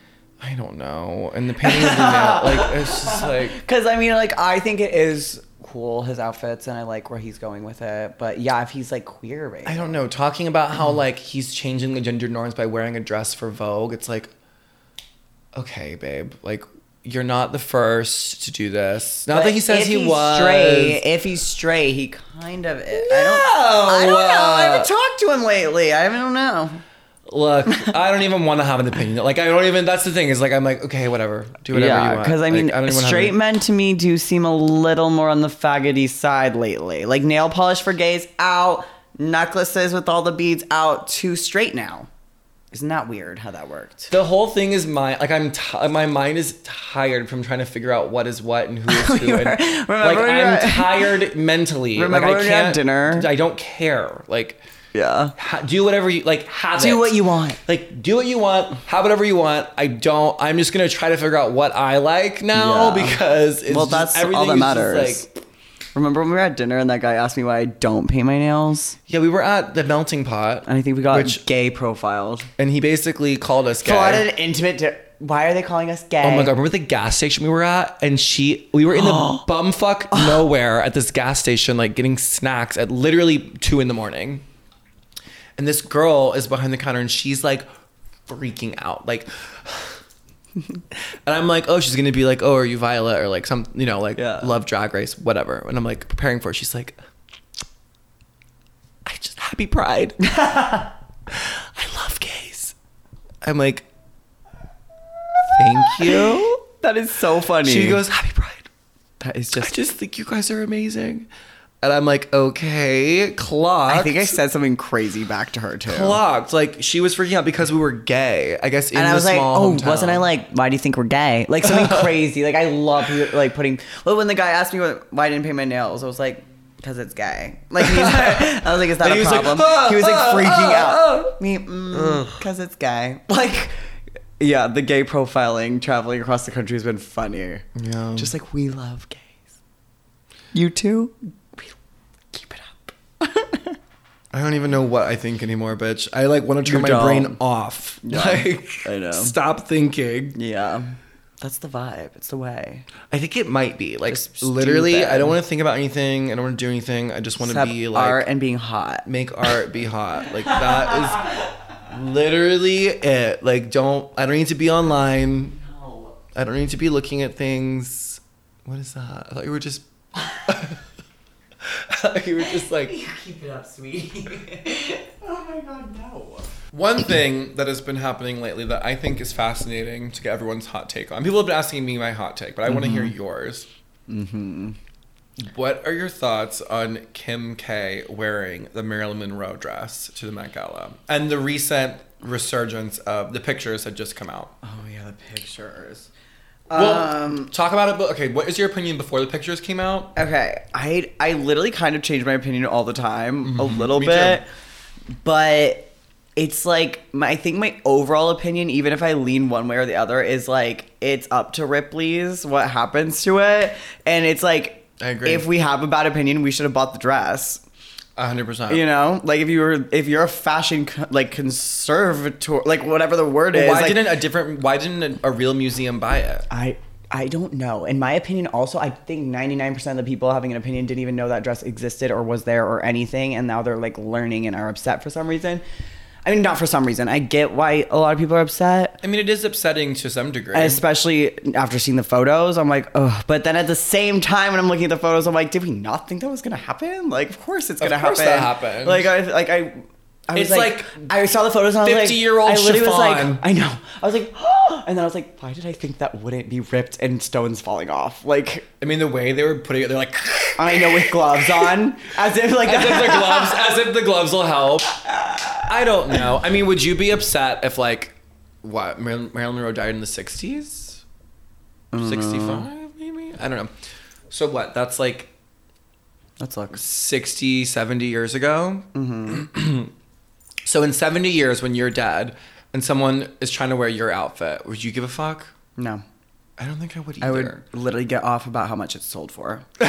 I don't know. And the painting of the nail, like, it's just like, Because I mean, like, I think it is cool his outfits, and I like where he's going with it. But yeah, if he's like queer, right? I don't know. Talking about how mm-hmm. like he's changing the gender norms by wearing a dress for Vogue, it's like, okay, babe, like you're not the first to do this. Not that he says he was. Straight, if he's straight, he kind of. Is. I don't. No, I don't know. I haven't talked to him lately. I don't know. Look, I don't even want to have an opinion. Like I don't even. That's the thing. Is like I'm like okay, whatever. Do whatever you yeah, want. because I mean, Like, don't even wanna have straight men to me do seem a little more on the faggoty side lately. Like nail polish for gays out, necklaces with all the beads out. Too straight now. Isn't that weird how that worked? The whole thing is my like I'm t- my mind is tired from trying to figure out what is what and who is who. We were- and, remember like when I'm at- tired mentally. Remember like, when I we were at can't, dinner? I don't care. Like Yeah. ha- do whatever you like. Have Do it. what you want. Like do what you want. Have whatever you want. I don't. I'm just gonna try to figure out what I like now Yeah. because it's well, that's all that matters. like, Remember when we were at dinner and that guy asked me why I don't paint my nails? yeah, we were at the melting pot, And I think we got Which- gay profiled. and he basically called us gay. So an intimate. Di- why are they calling us gay? Oh my god! Remember the gas station we were at, and she, we were in the bumfuck nowhere at this gas station, like getting snacks at literally two in the morning. And this girl is behind the counter, and she's like freaking out, like. and I'm like, oh, she's gonna be like, oh, are you Violet or like some, you know, like Yeah. love Drag Race, whatever. And I'm like preparing for it. She's like, I just happy Pride. I love gays. I'm like, thank you. That is so funny. She goes, Happy Pride. That is just. I just. just think you guys are amazing. And I'm like, okay, clocked. I think I said something crazy back to her too. clocked. Like she was freaking out because we were gay. I guess in and the I was like, small "Oh, hometown. wasn't I like? Why do you think we're gay? Like something crazy. Like I love like putting. Well, when the guy asked me what, why I didn't paint my nails, I was like, because it's gay. Like he's, I was like, is that And a he was like, problem? "Ah, he was like ah, freaking ah, out. Me, because it's gay. Like, yeah, the gay profiling traveling across the country has been funny. Yeah. Just like we love gays. You too. We keep it up. I don't even know what I think anymore, bitch. I like want to turn You my don't. brain off. Yeah, like, I know. Stop thinking. yeah, that's the vibe. It's the way. I think it might be like Just literally. I don't want to think about anything. I don't want to do anything. I just want to be like art and being hot. make art be hot. Like that is literally it. Like don't I don't need to be online. I don't need to be looking at things. What is that? I thought you were just you were just like Keep it up, sweetie. oh my god, no. one thing that has been happening lately that I think is fascinating to get everyone's hot take on. People have been asking me my hot take, but I want to hear yours. Mm-hmm. What are your thoughts on Kim K wearing the Marilyn Monroe dress to the Met Gala and the recent resurgence of the pictures had just come out? Oh yeah, the pictures. Well, um. talk about it. But okay, what is your opinion before the pictures came out? Okay, I I literally kind of change my opinion all the time, a little bit, but it's like my, I think my overall opinion, even if I lean one way or the other, is like it's up to Ripley's what happens to it, and it's like I agree. if we have a bad opinion, we should have bought the dress. A hundred percent. You know, like if you were if you're a fashion co- like conservator, like whatever the word is. Why like, didn't a different? Why didn't a, a real museum buy it? I I don't know. In my opinion, also, I think 99% of the people having an opinion didn't even know that dress existed or was there or anything, and now they're like learning and are upset for some reason. I mean, not for some reason. I get why a lot of people are upset. I mean, it is upsetting to some degree. Especially after seeing the photos, I'm like, oh. But then at the same time, when I'm looking at the photos, I'm like, did we not think that was gonna happen? Like, of course it's gonna of course happen. that happened. Like, I like I. I was It's like I saw the photos and I was like, 50-year-old I literally was like, chiffon. I know. I was like, oh, and then I was like, why did I think that wouldn't be ripped and stones falling off? Like, I mean, the way they were putting it, they're like, I know with gloves on, as if like as if the gloves, as if the gloves will help. I don't know. I mean, would you be upset if like, what Marilyn, Marilyn Monroe died in the '60s, '65 maybe? I don't know. So what? That's like that's like 60, 70 years ago. Mm-hmm. so in 70 years, when you're dead and someone is trying to wear your outfit, would you give a fuck? No, I don't think I would either. I would literally get off about how much it's sold for.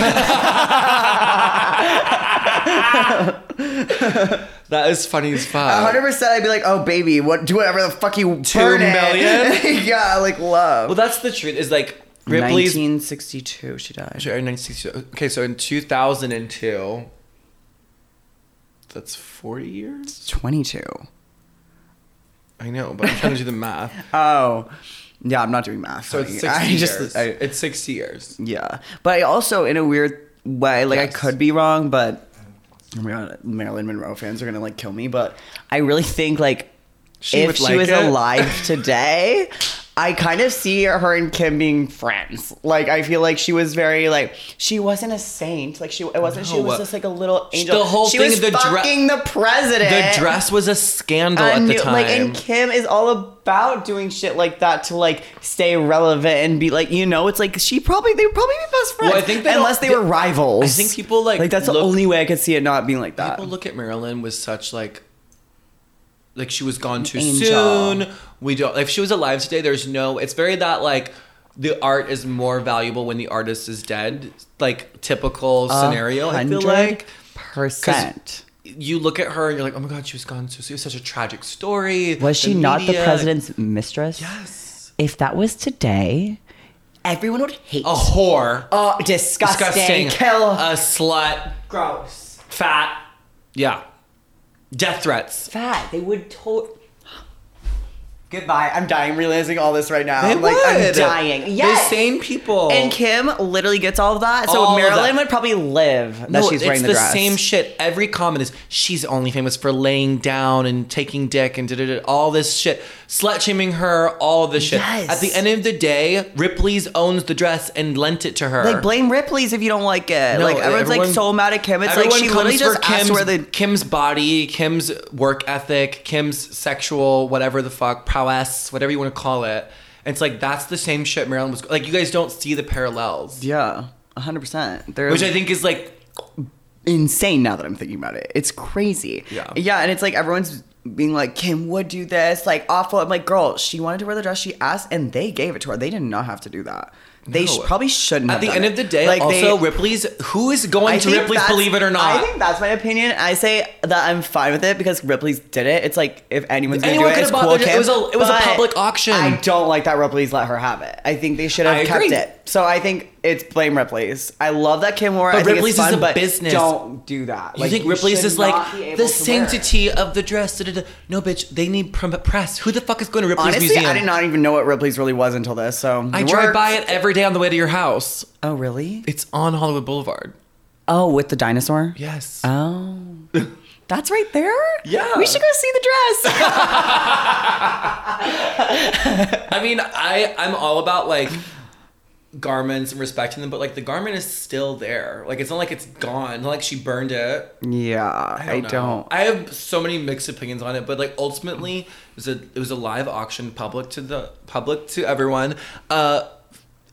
That is funny as fuck. hundred percent, I'd be like, "Oh, baby, what? Do whatever the fuck you Two burn it." million? yeah, like love. Well, that's the truth. Is like Ripley's. 1962, she died. Sorry, 1962. Okay, so in 2002, that's 40 years. 22. I know, but I'm trying to do the math. Oh, yeah, I'm not doing math. So it's 60 I years. just, I, it's 60 years. yeah, but I also, in a weird way, like I could be wrong, but oh my god, Marilyn Monroe fans are gonna like kill me. But I really think like She if she like was it. alive today. I kind of see her and Kim being friends. Like I feel like she was very like she wasn't a saint. Like she it wasn't. she was just like a little angel. The whole she thing, was the dre- fucking the president. The dress was a scandal I at the time. Like, and Kim is all about doing shit like that to like stay relevant and be like, you know, it's like she probably they would probably be best friends. Well, I think they unless don't- they were rivals. I think people, like, like that's the only way I could see it not being like that. People look at Marilyn with such like like she was gone too angel. soon. We don't if she was alive today, there's no it's very that like the art is more valuable when the artist is dead. Like typical scenario, I feel like. percent. You look at her and you're like, oh my god, she was gone so soon. Was such a tragic story. Was she The not the president's mistress? Yes. If that was today, everyone would hate. A whore. Oh, disgusting. Disgusting. Kill. A slut. Gross. Fat. Yeah. Death threats. Fat. They would to- Goodbye. I'm dying realizing all this right now. They I'm like, I'm would. dying. Yes. The same people. And Kim literally gets all of that. So All of Marilyn that. would probably live that no, she's it's wearing the, the, dress. same shit. Every comment is she's only famous for laying down and taking dick and da da da. All this shit, slut shaming her, all this shit. Yes. At the end of the day, Ripley's owns the dress and lent it to her. Like blame Ripley's if you don't like it. No, like everyone's like so mad at Kim. It's like Everyone she literally just asked Kim's, where the Kim's body, Kim's work ethic, Kim's sexual, whatever the fuck, prowess, whatever you want to call it. And it's like that's the same shit Marilyn was like. You guys don't see the parallels, yeah, hundred percent. Which I think is like insane now that I'm thinking about it. It's crazy. Yeah. Yeah, and it's like everyone's being like, Kim would do this, like awful. I'm like, girl, she wanted to wear the dress she asked, and they gave it to her. They did not have to do that. They No. sh- probably shouldn't. At the end it. of the day, Like, also they- Ripley's who is going I to Ripley's believe it or not. I think that's my opinion. I say that I'm fine with it because Ripley's did it. It's like if anyone's gonna Anyone do it, could've it's bought cool. it was a- it was a public auction. I don't like that Ripley's let her have it. I think they should have I kept agree. it. So I think it's blame Ripley's. I love that Kim wore. But Ripley's fun, is a business. Don't do that. you think Ripley's is like not be able the wear sanctity of the dress? Da, da, da. No, bitch, they need press. Who the fuck is going to Ripley's Honestly, museum? I did not even know what Ripley's really was until this. So I drive by it every day on the way to your house. Oh really? It's on Hollywood Boulevard. Oh, with the dinosaur. Yes. Oh. That's right there? Yeah. We should go see the dress. I mean, I I'm all about like garments and respecting them, but like the garment is still there. Like it's not like it's gone. Not like she burned it. yeah, I know. don't. I have so many mixed opinions on it, but like ultimately, it was a it was a live auction, public to the public to everyone. Uh,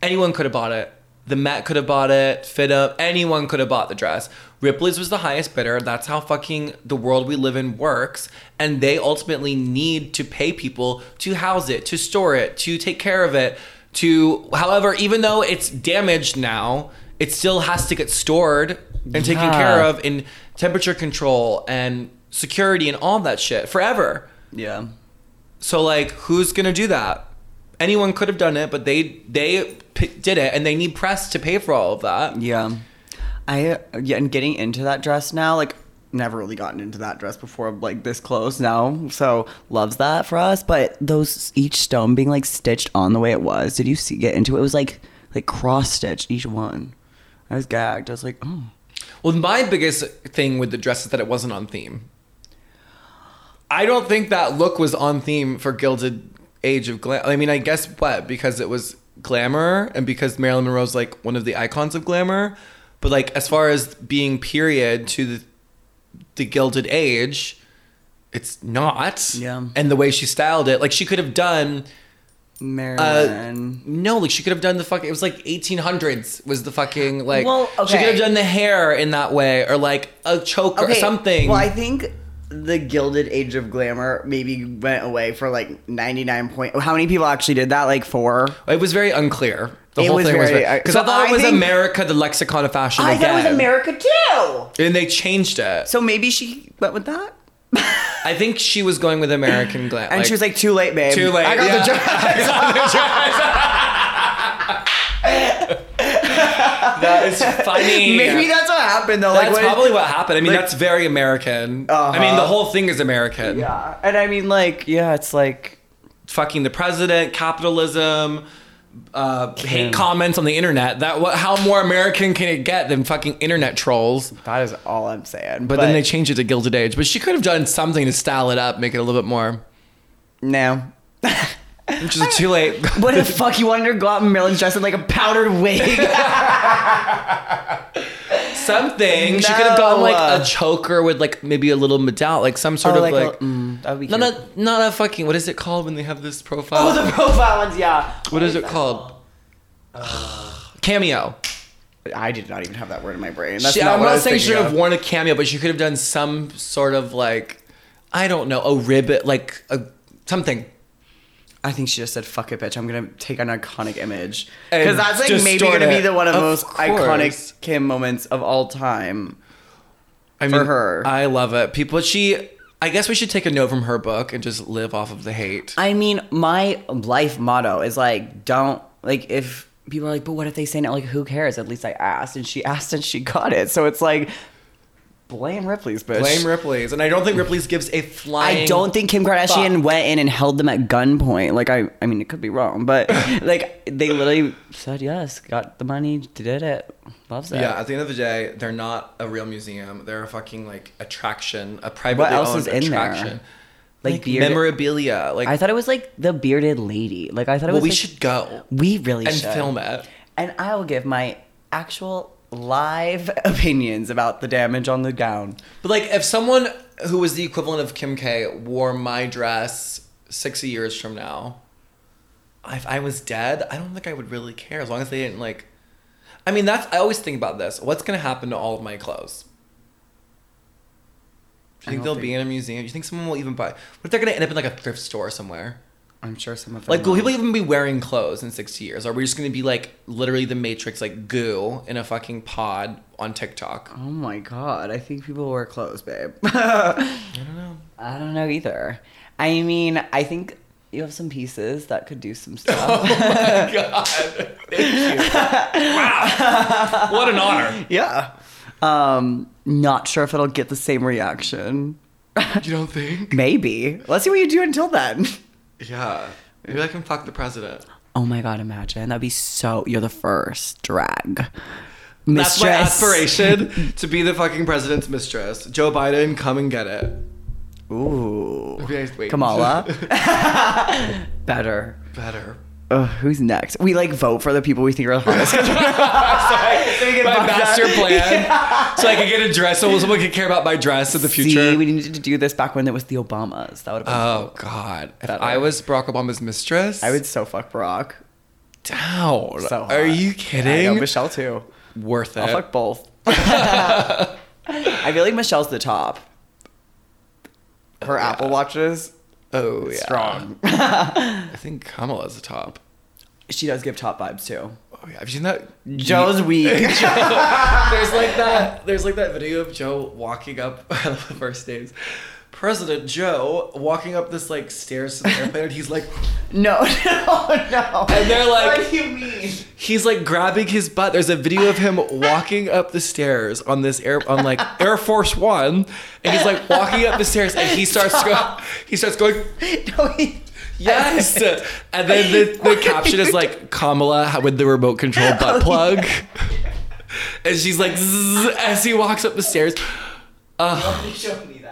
anyone could have bought it. The Met could have bought it. Fit Up, anyone could have bought the dress. Ripley's was the highest bidder. That's how fucking the world we live in works. And they ultimately need to pay people to house it, to store it, to take care of it. To, however, even though it's damaged now, it still has to get stored and taken care of in temperature control and security and all that shit forever. Yeah. So like, who's gonna do that? Anyone could have done it, but they they p- did it, and they need press to pay for all of that. Yeah. I yeah, and getting into that dress now, like never really gotten into that dress before like this close now. So loves that for us. But those each stone being like stitched on the way it was. Did you see get into it? It was like like cross stitched each one. I was gagged. I was like, oh. Well, my biggest thing with the dress is that it wasn't on theme. I don't think that look was on theme for Gilded Age of Glam. I mean, I guess what? Because it was glamour and because Marilyn Monroe's like one of the icons of glamour. But like as far as being period to the the Gilded Age, it's not. Yeah. And the way she styled it, like she could have done uh, Marilyn. no, like she could have done the fucking. It was like 1800s was the fucking like. Well, okay. She could have done the hair in that way, or like a choker or something. Well, I think the Gilded Age of Glamour maybe went away for like 99 point. How many people actually did that? Like four? it was very unclear. The It whole was thing was very- very uh, because so I thought I it was think- America, the lexicon of fashion I again. thought it was America too. and they changed it. So maybe she went with that? I think she was going with American glam. And she was like, too late, babe. too late. I got yeah. the dress. That is funny. Maybe that's what happened though. That's like, what- probably what happened. I mean, like- that's very American. I Uh-huh. mean, the whole thing is American. Yeah. And I mean, like, yeah, it's like, fucking the president, capitalism, uh, hate comments on the internet. That what? How more American can it get than fucking internet trolls? that is all I'm saying. But, then they changed it to Gilded Age. But she could have done something to style it up, make it a little bit more. No. Which is too late. What the fuck? You wanted her to go out in Marilyn's dress in like a powdered wig? something. She could have gone like No. a choker with like maybe a little medallion, like some sort Oh, of like like. a- mm, that would be no, cute. not not a fucking. What is it called when they have this profile? Oh, the profile ones, yeah. what is it called? cameo. I did not even have that word in my brain. That's She, not I'm what I not was saying she thinking should have of. worn a cameo, but she could have done some sort of like, I don't know, a ribbon, like a something. I think she just said, "Fuck it, bitch." I'm gonna take an iconic image And because that's like maybe distort gonna be it. the one of the Of most course. iconic Kim moments of all time. I For her. I love it. People, she. I guess we should take a note from her book and just live off of the hate. I mean, my life motto is like, don't like if people are like, but what if they say no? Like, who cares? At least I asked, and she asked, and she got it. So it's like, blame Ripley's bitch. Blame Ripley's, and I don't think Ripley's gives a flying. I don't think Kim Kardashian fuck. went in and held them at gunpoint. Like I, I mean, it could be wrong, but like they literally said yes, got the money, did it, loves it. Yeah, at the end of the day, they're not a real museum. They're a fucking like attraction, a privately What else owned is in there? attraction. Like Like, bearded- memorabilia. Like, I thought it was like the bearded lady. Like I thought it was. well, was. we like- should go We really should. and should film it. And I will give my actual live opinions about the damage on the gown. But like, if someone who was the equivalent of Kim K wore my dress sixty years from now, if I was dead, I don't think I would really care as long as they didn't like. I mean, that's I always think about this. What's gonna happen to all of my clothes? Do you think they'll be in a museum? Do you think someone will even buy? What if they're gonna end up in like a thrift store somewhere? I'm sure some of them. Like, will people even be wearing clothes in 60 years? Or are we just gonna be like literally the Matrix, like goo in a fucking pod on TikTok? Oh my god! I think people wear clothes, babe. I don't know. I don't know either. I mean, I think you have some pieces that could do some stuff. Oh my god! Thank you. Wow! What an honor. yeah. Um, not sure if it'll get the same reaction. You don't think? Maybe. Let's see what you do until then. Yeah. Maybe I can fuck the president. Oh my god! Imagine that'd be so. You're the first drag. Mistress. That's my aspiration to be the fucking president's mistress. Joe Biden, come and get it. Ooh. Okay, wait. Kamala. Better. Better. Ugh, who's next? We like vote for the people we think are the hottest. my master plan. So I could get a dress, so someone could care about my dress in the future. See, we needed to do this back when it was the Obamas. That would have been. oh. God! If. I was Barack Obama's mistress, I would so fuck Barack. down. So hot. Are you I kidding? know, Michelle too. Worth it. I'll fuck both. I feel like Michelle's the top. Her yeah. Apple watches oh yeah. strong. I think Kamala's the top. she does give top vibes too. Oh yeah, have you seen that? Joe's weak. there's like that. There's like that video of Joe walking up. I love the first names. President Joe walking up this like stairs to the airplane, and he's like, no, no, no. and they're like, what do you mean? he's like grabbing his butt. There's a video of him walking up the stairs on this air on like Air Force One, and he's like walking up the stairs, and he starts go, he starts going. No, he, Yes, and then the, the caption is like Kamala with the remote control butt plug, and she's like as he walks up the stairs. Uh,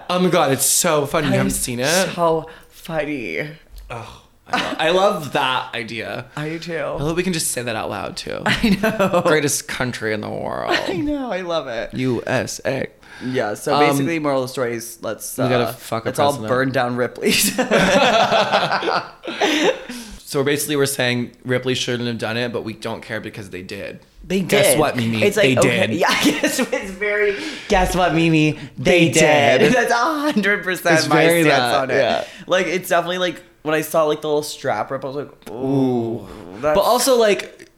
He showed me oh my god, it's so funny. You haven't seen it? So funny. Oh, I love, I love that idea. I do I too. hope we can just say that out loud too. I know. Greatest country in the world, I know. I love it. USA. Yeah. So Um, basically, moral of the story is let's uh, gotta fuck our let's all burn down Ripley's. So basically, we're saying Ripley shouldn't have done it, but we don't care because they did. They did. Guess what, Mimi? It's like they okay, did. Yeah, guess it's very. Guess what, Mimi? They, They did. did. That's a hundred percent It's my very stance that, on it. yeah. Like it's definitely like when I saw like the little strap rip, I was like, ooh. That's, But also, like,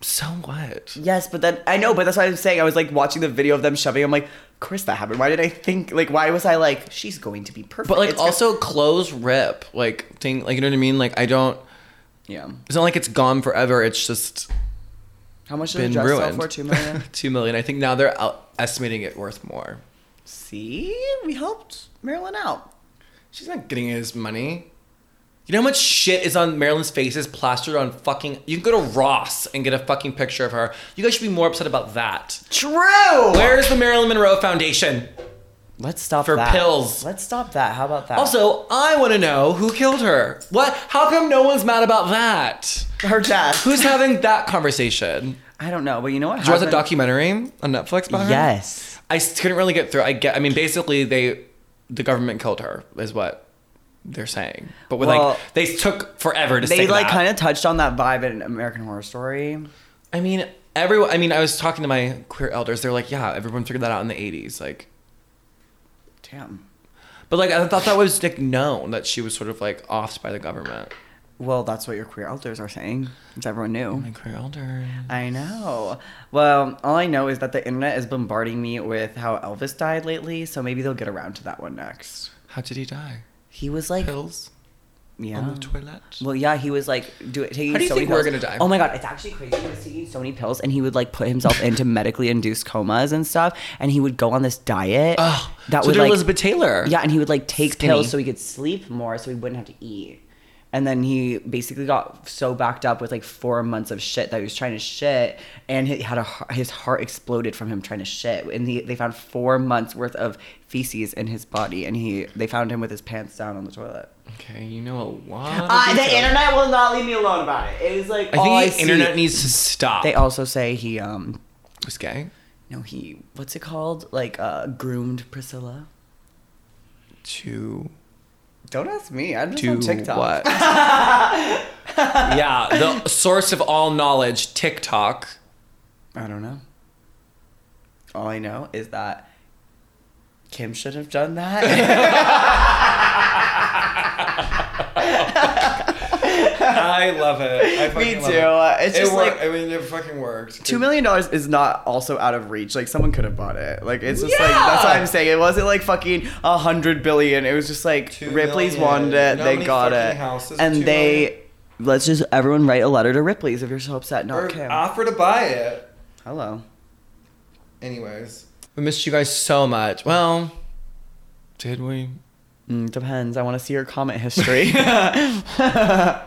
so what? yes, but then I know, but that's what I'm saying. I was like watching the video of them shoving. I'm like, of course that happened. Why did I think like? Why was I like, she's going to be perfect? But like, It's gonna- also clothes rip. Like, thing, like you know what I mean? Like, I don't. Yeah. It's not like it's gone forever. It's just How much did been dress sell ruined. for? Two million. Two million. I think now they're out estimating it worth more. See, we helped Marilyn out. She's not getting his money. You know how much shit is on Marilyn's faces plastered on fucking. You can go to Ross and get a fucking picture of her. You guys should be more upset about that. True. Where's the Marilyn Monroe Foundation? Let's stop For that. pills. Let's stop that. How about that? Also, I want to know who killed her. What? How come no one's mad about that? her death. Who's having that conversation? I don't know, but you know what? Did you watch the documentary on Netflix about her? Yes. I couldn't really get through. I get. I mean, basically, they, the government killed her, is what they're saying. But with Well, like, they took forever to They say like kind of touched on that vibe in American Horror Story. I mean, everyone. I mean, I was talking to my queer elders. They're like, yeah, everyone figured that out in the '80s. Like, Damn. but like, I thought that was like known that she was sort of like offed by the government. Well, that's what your queer elders are saying. Which everyone knew. My queer elder. I know. Well, all I know is that the internet is bombarding me with how Elvis died lately, so maybe they'll get around to that one next. How did he die? He was like, Pills yeah. on the toilet. Well, yeah, he was like do, taking How do you so think many we're pills. gonna die? Oh my god, it's actually crazy. He was taking so many pills, and he would like put himself into medically induced comas and stuff, and he would go on this diet Oh, that so would did like Elizabeth Taylor. yeah, and he would like take Skinny. pills so he could sleep more, so he wouldn't have to eat. And then he basically got so backed up with like four months of shit that he was trying to shit, and he had a his heart exploded from him trying to shit. And he, they found four months worth of feces in his body, and he they found him with his pants down on the toilet. Okay, you know a lot. of Uh, the internet will not leave me alone about it. It is like I all think the see. internet needs to stop. They also say he um was gay. no he what's it called like uh groomed Priscilla. To Don't ask me. I'm just do on TikTok. what? yeah, the source of all knowledge, TikTok. I don't know. All I know is that Kim should have done that. I love it. I Me fucking too. love it. It's It just worked. like I mean, it fucking worked. two million dollars is not also out of reach. Like someone could have bought it. Like it's just like that's what I'm saying. It wasn't like fucking a hundred billion. It was just like Two Ripley's million. wanted it. You know they many got it, houses and two they. million? Let's just everyone write a letter to Ripley's if you're so upset. Not Or Kim. offer to buy it. Hello. Anyways, we missed you guys so much. Well, did we? Mm, depends. I want to see your comment history. but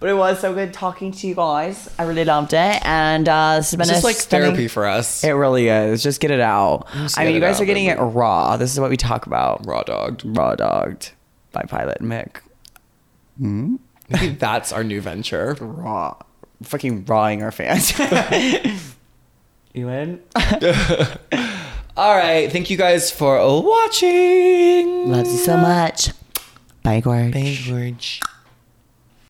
it was so good talking to you guys. I really loved it, and uh, this has been It's just a like stunning- therapy for us. It really is. Just get it out. Just I mean, you guys out, are getting it raw. This is what we talk about. Raw dogged. Raw dogged by Pilot Mick. Maybe that's our new venture. Raw. Fucking rawing our fans. you in? All right. Thank you guys for watching. Loves you so much. Bye, Gorge. Bye, George.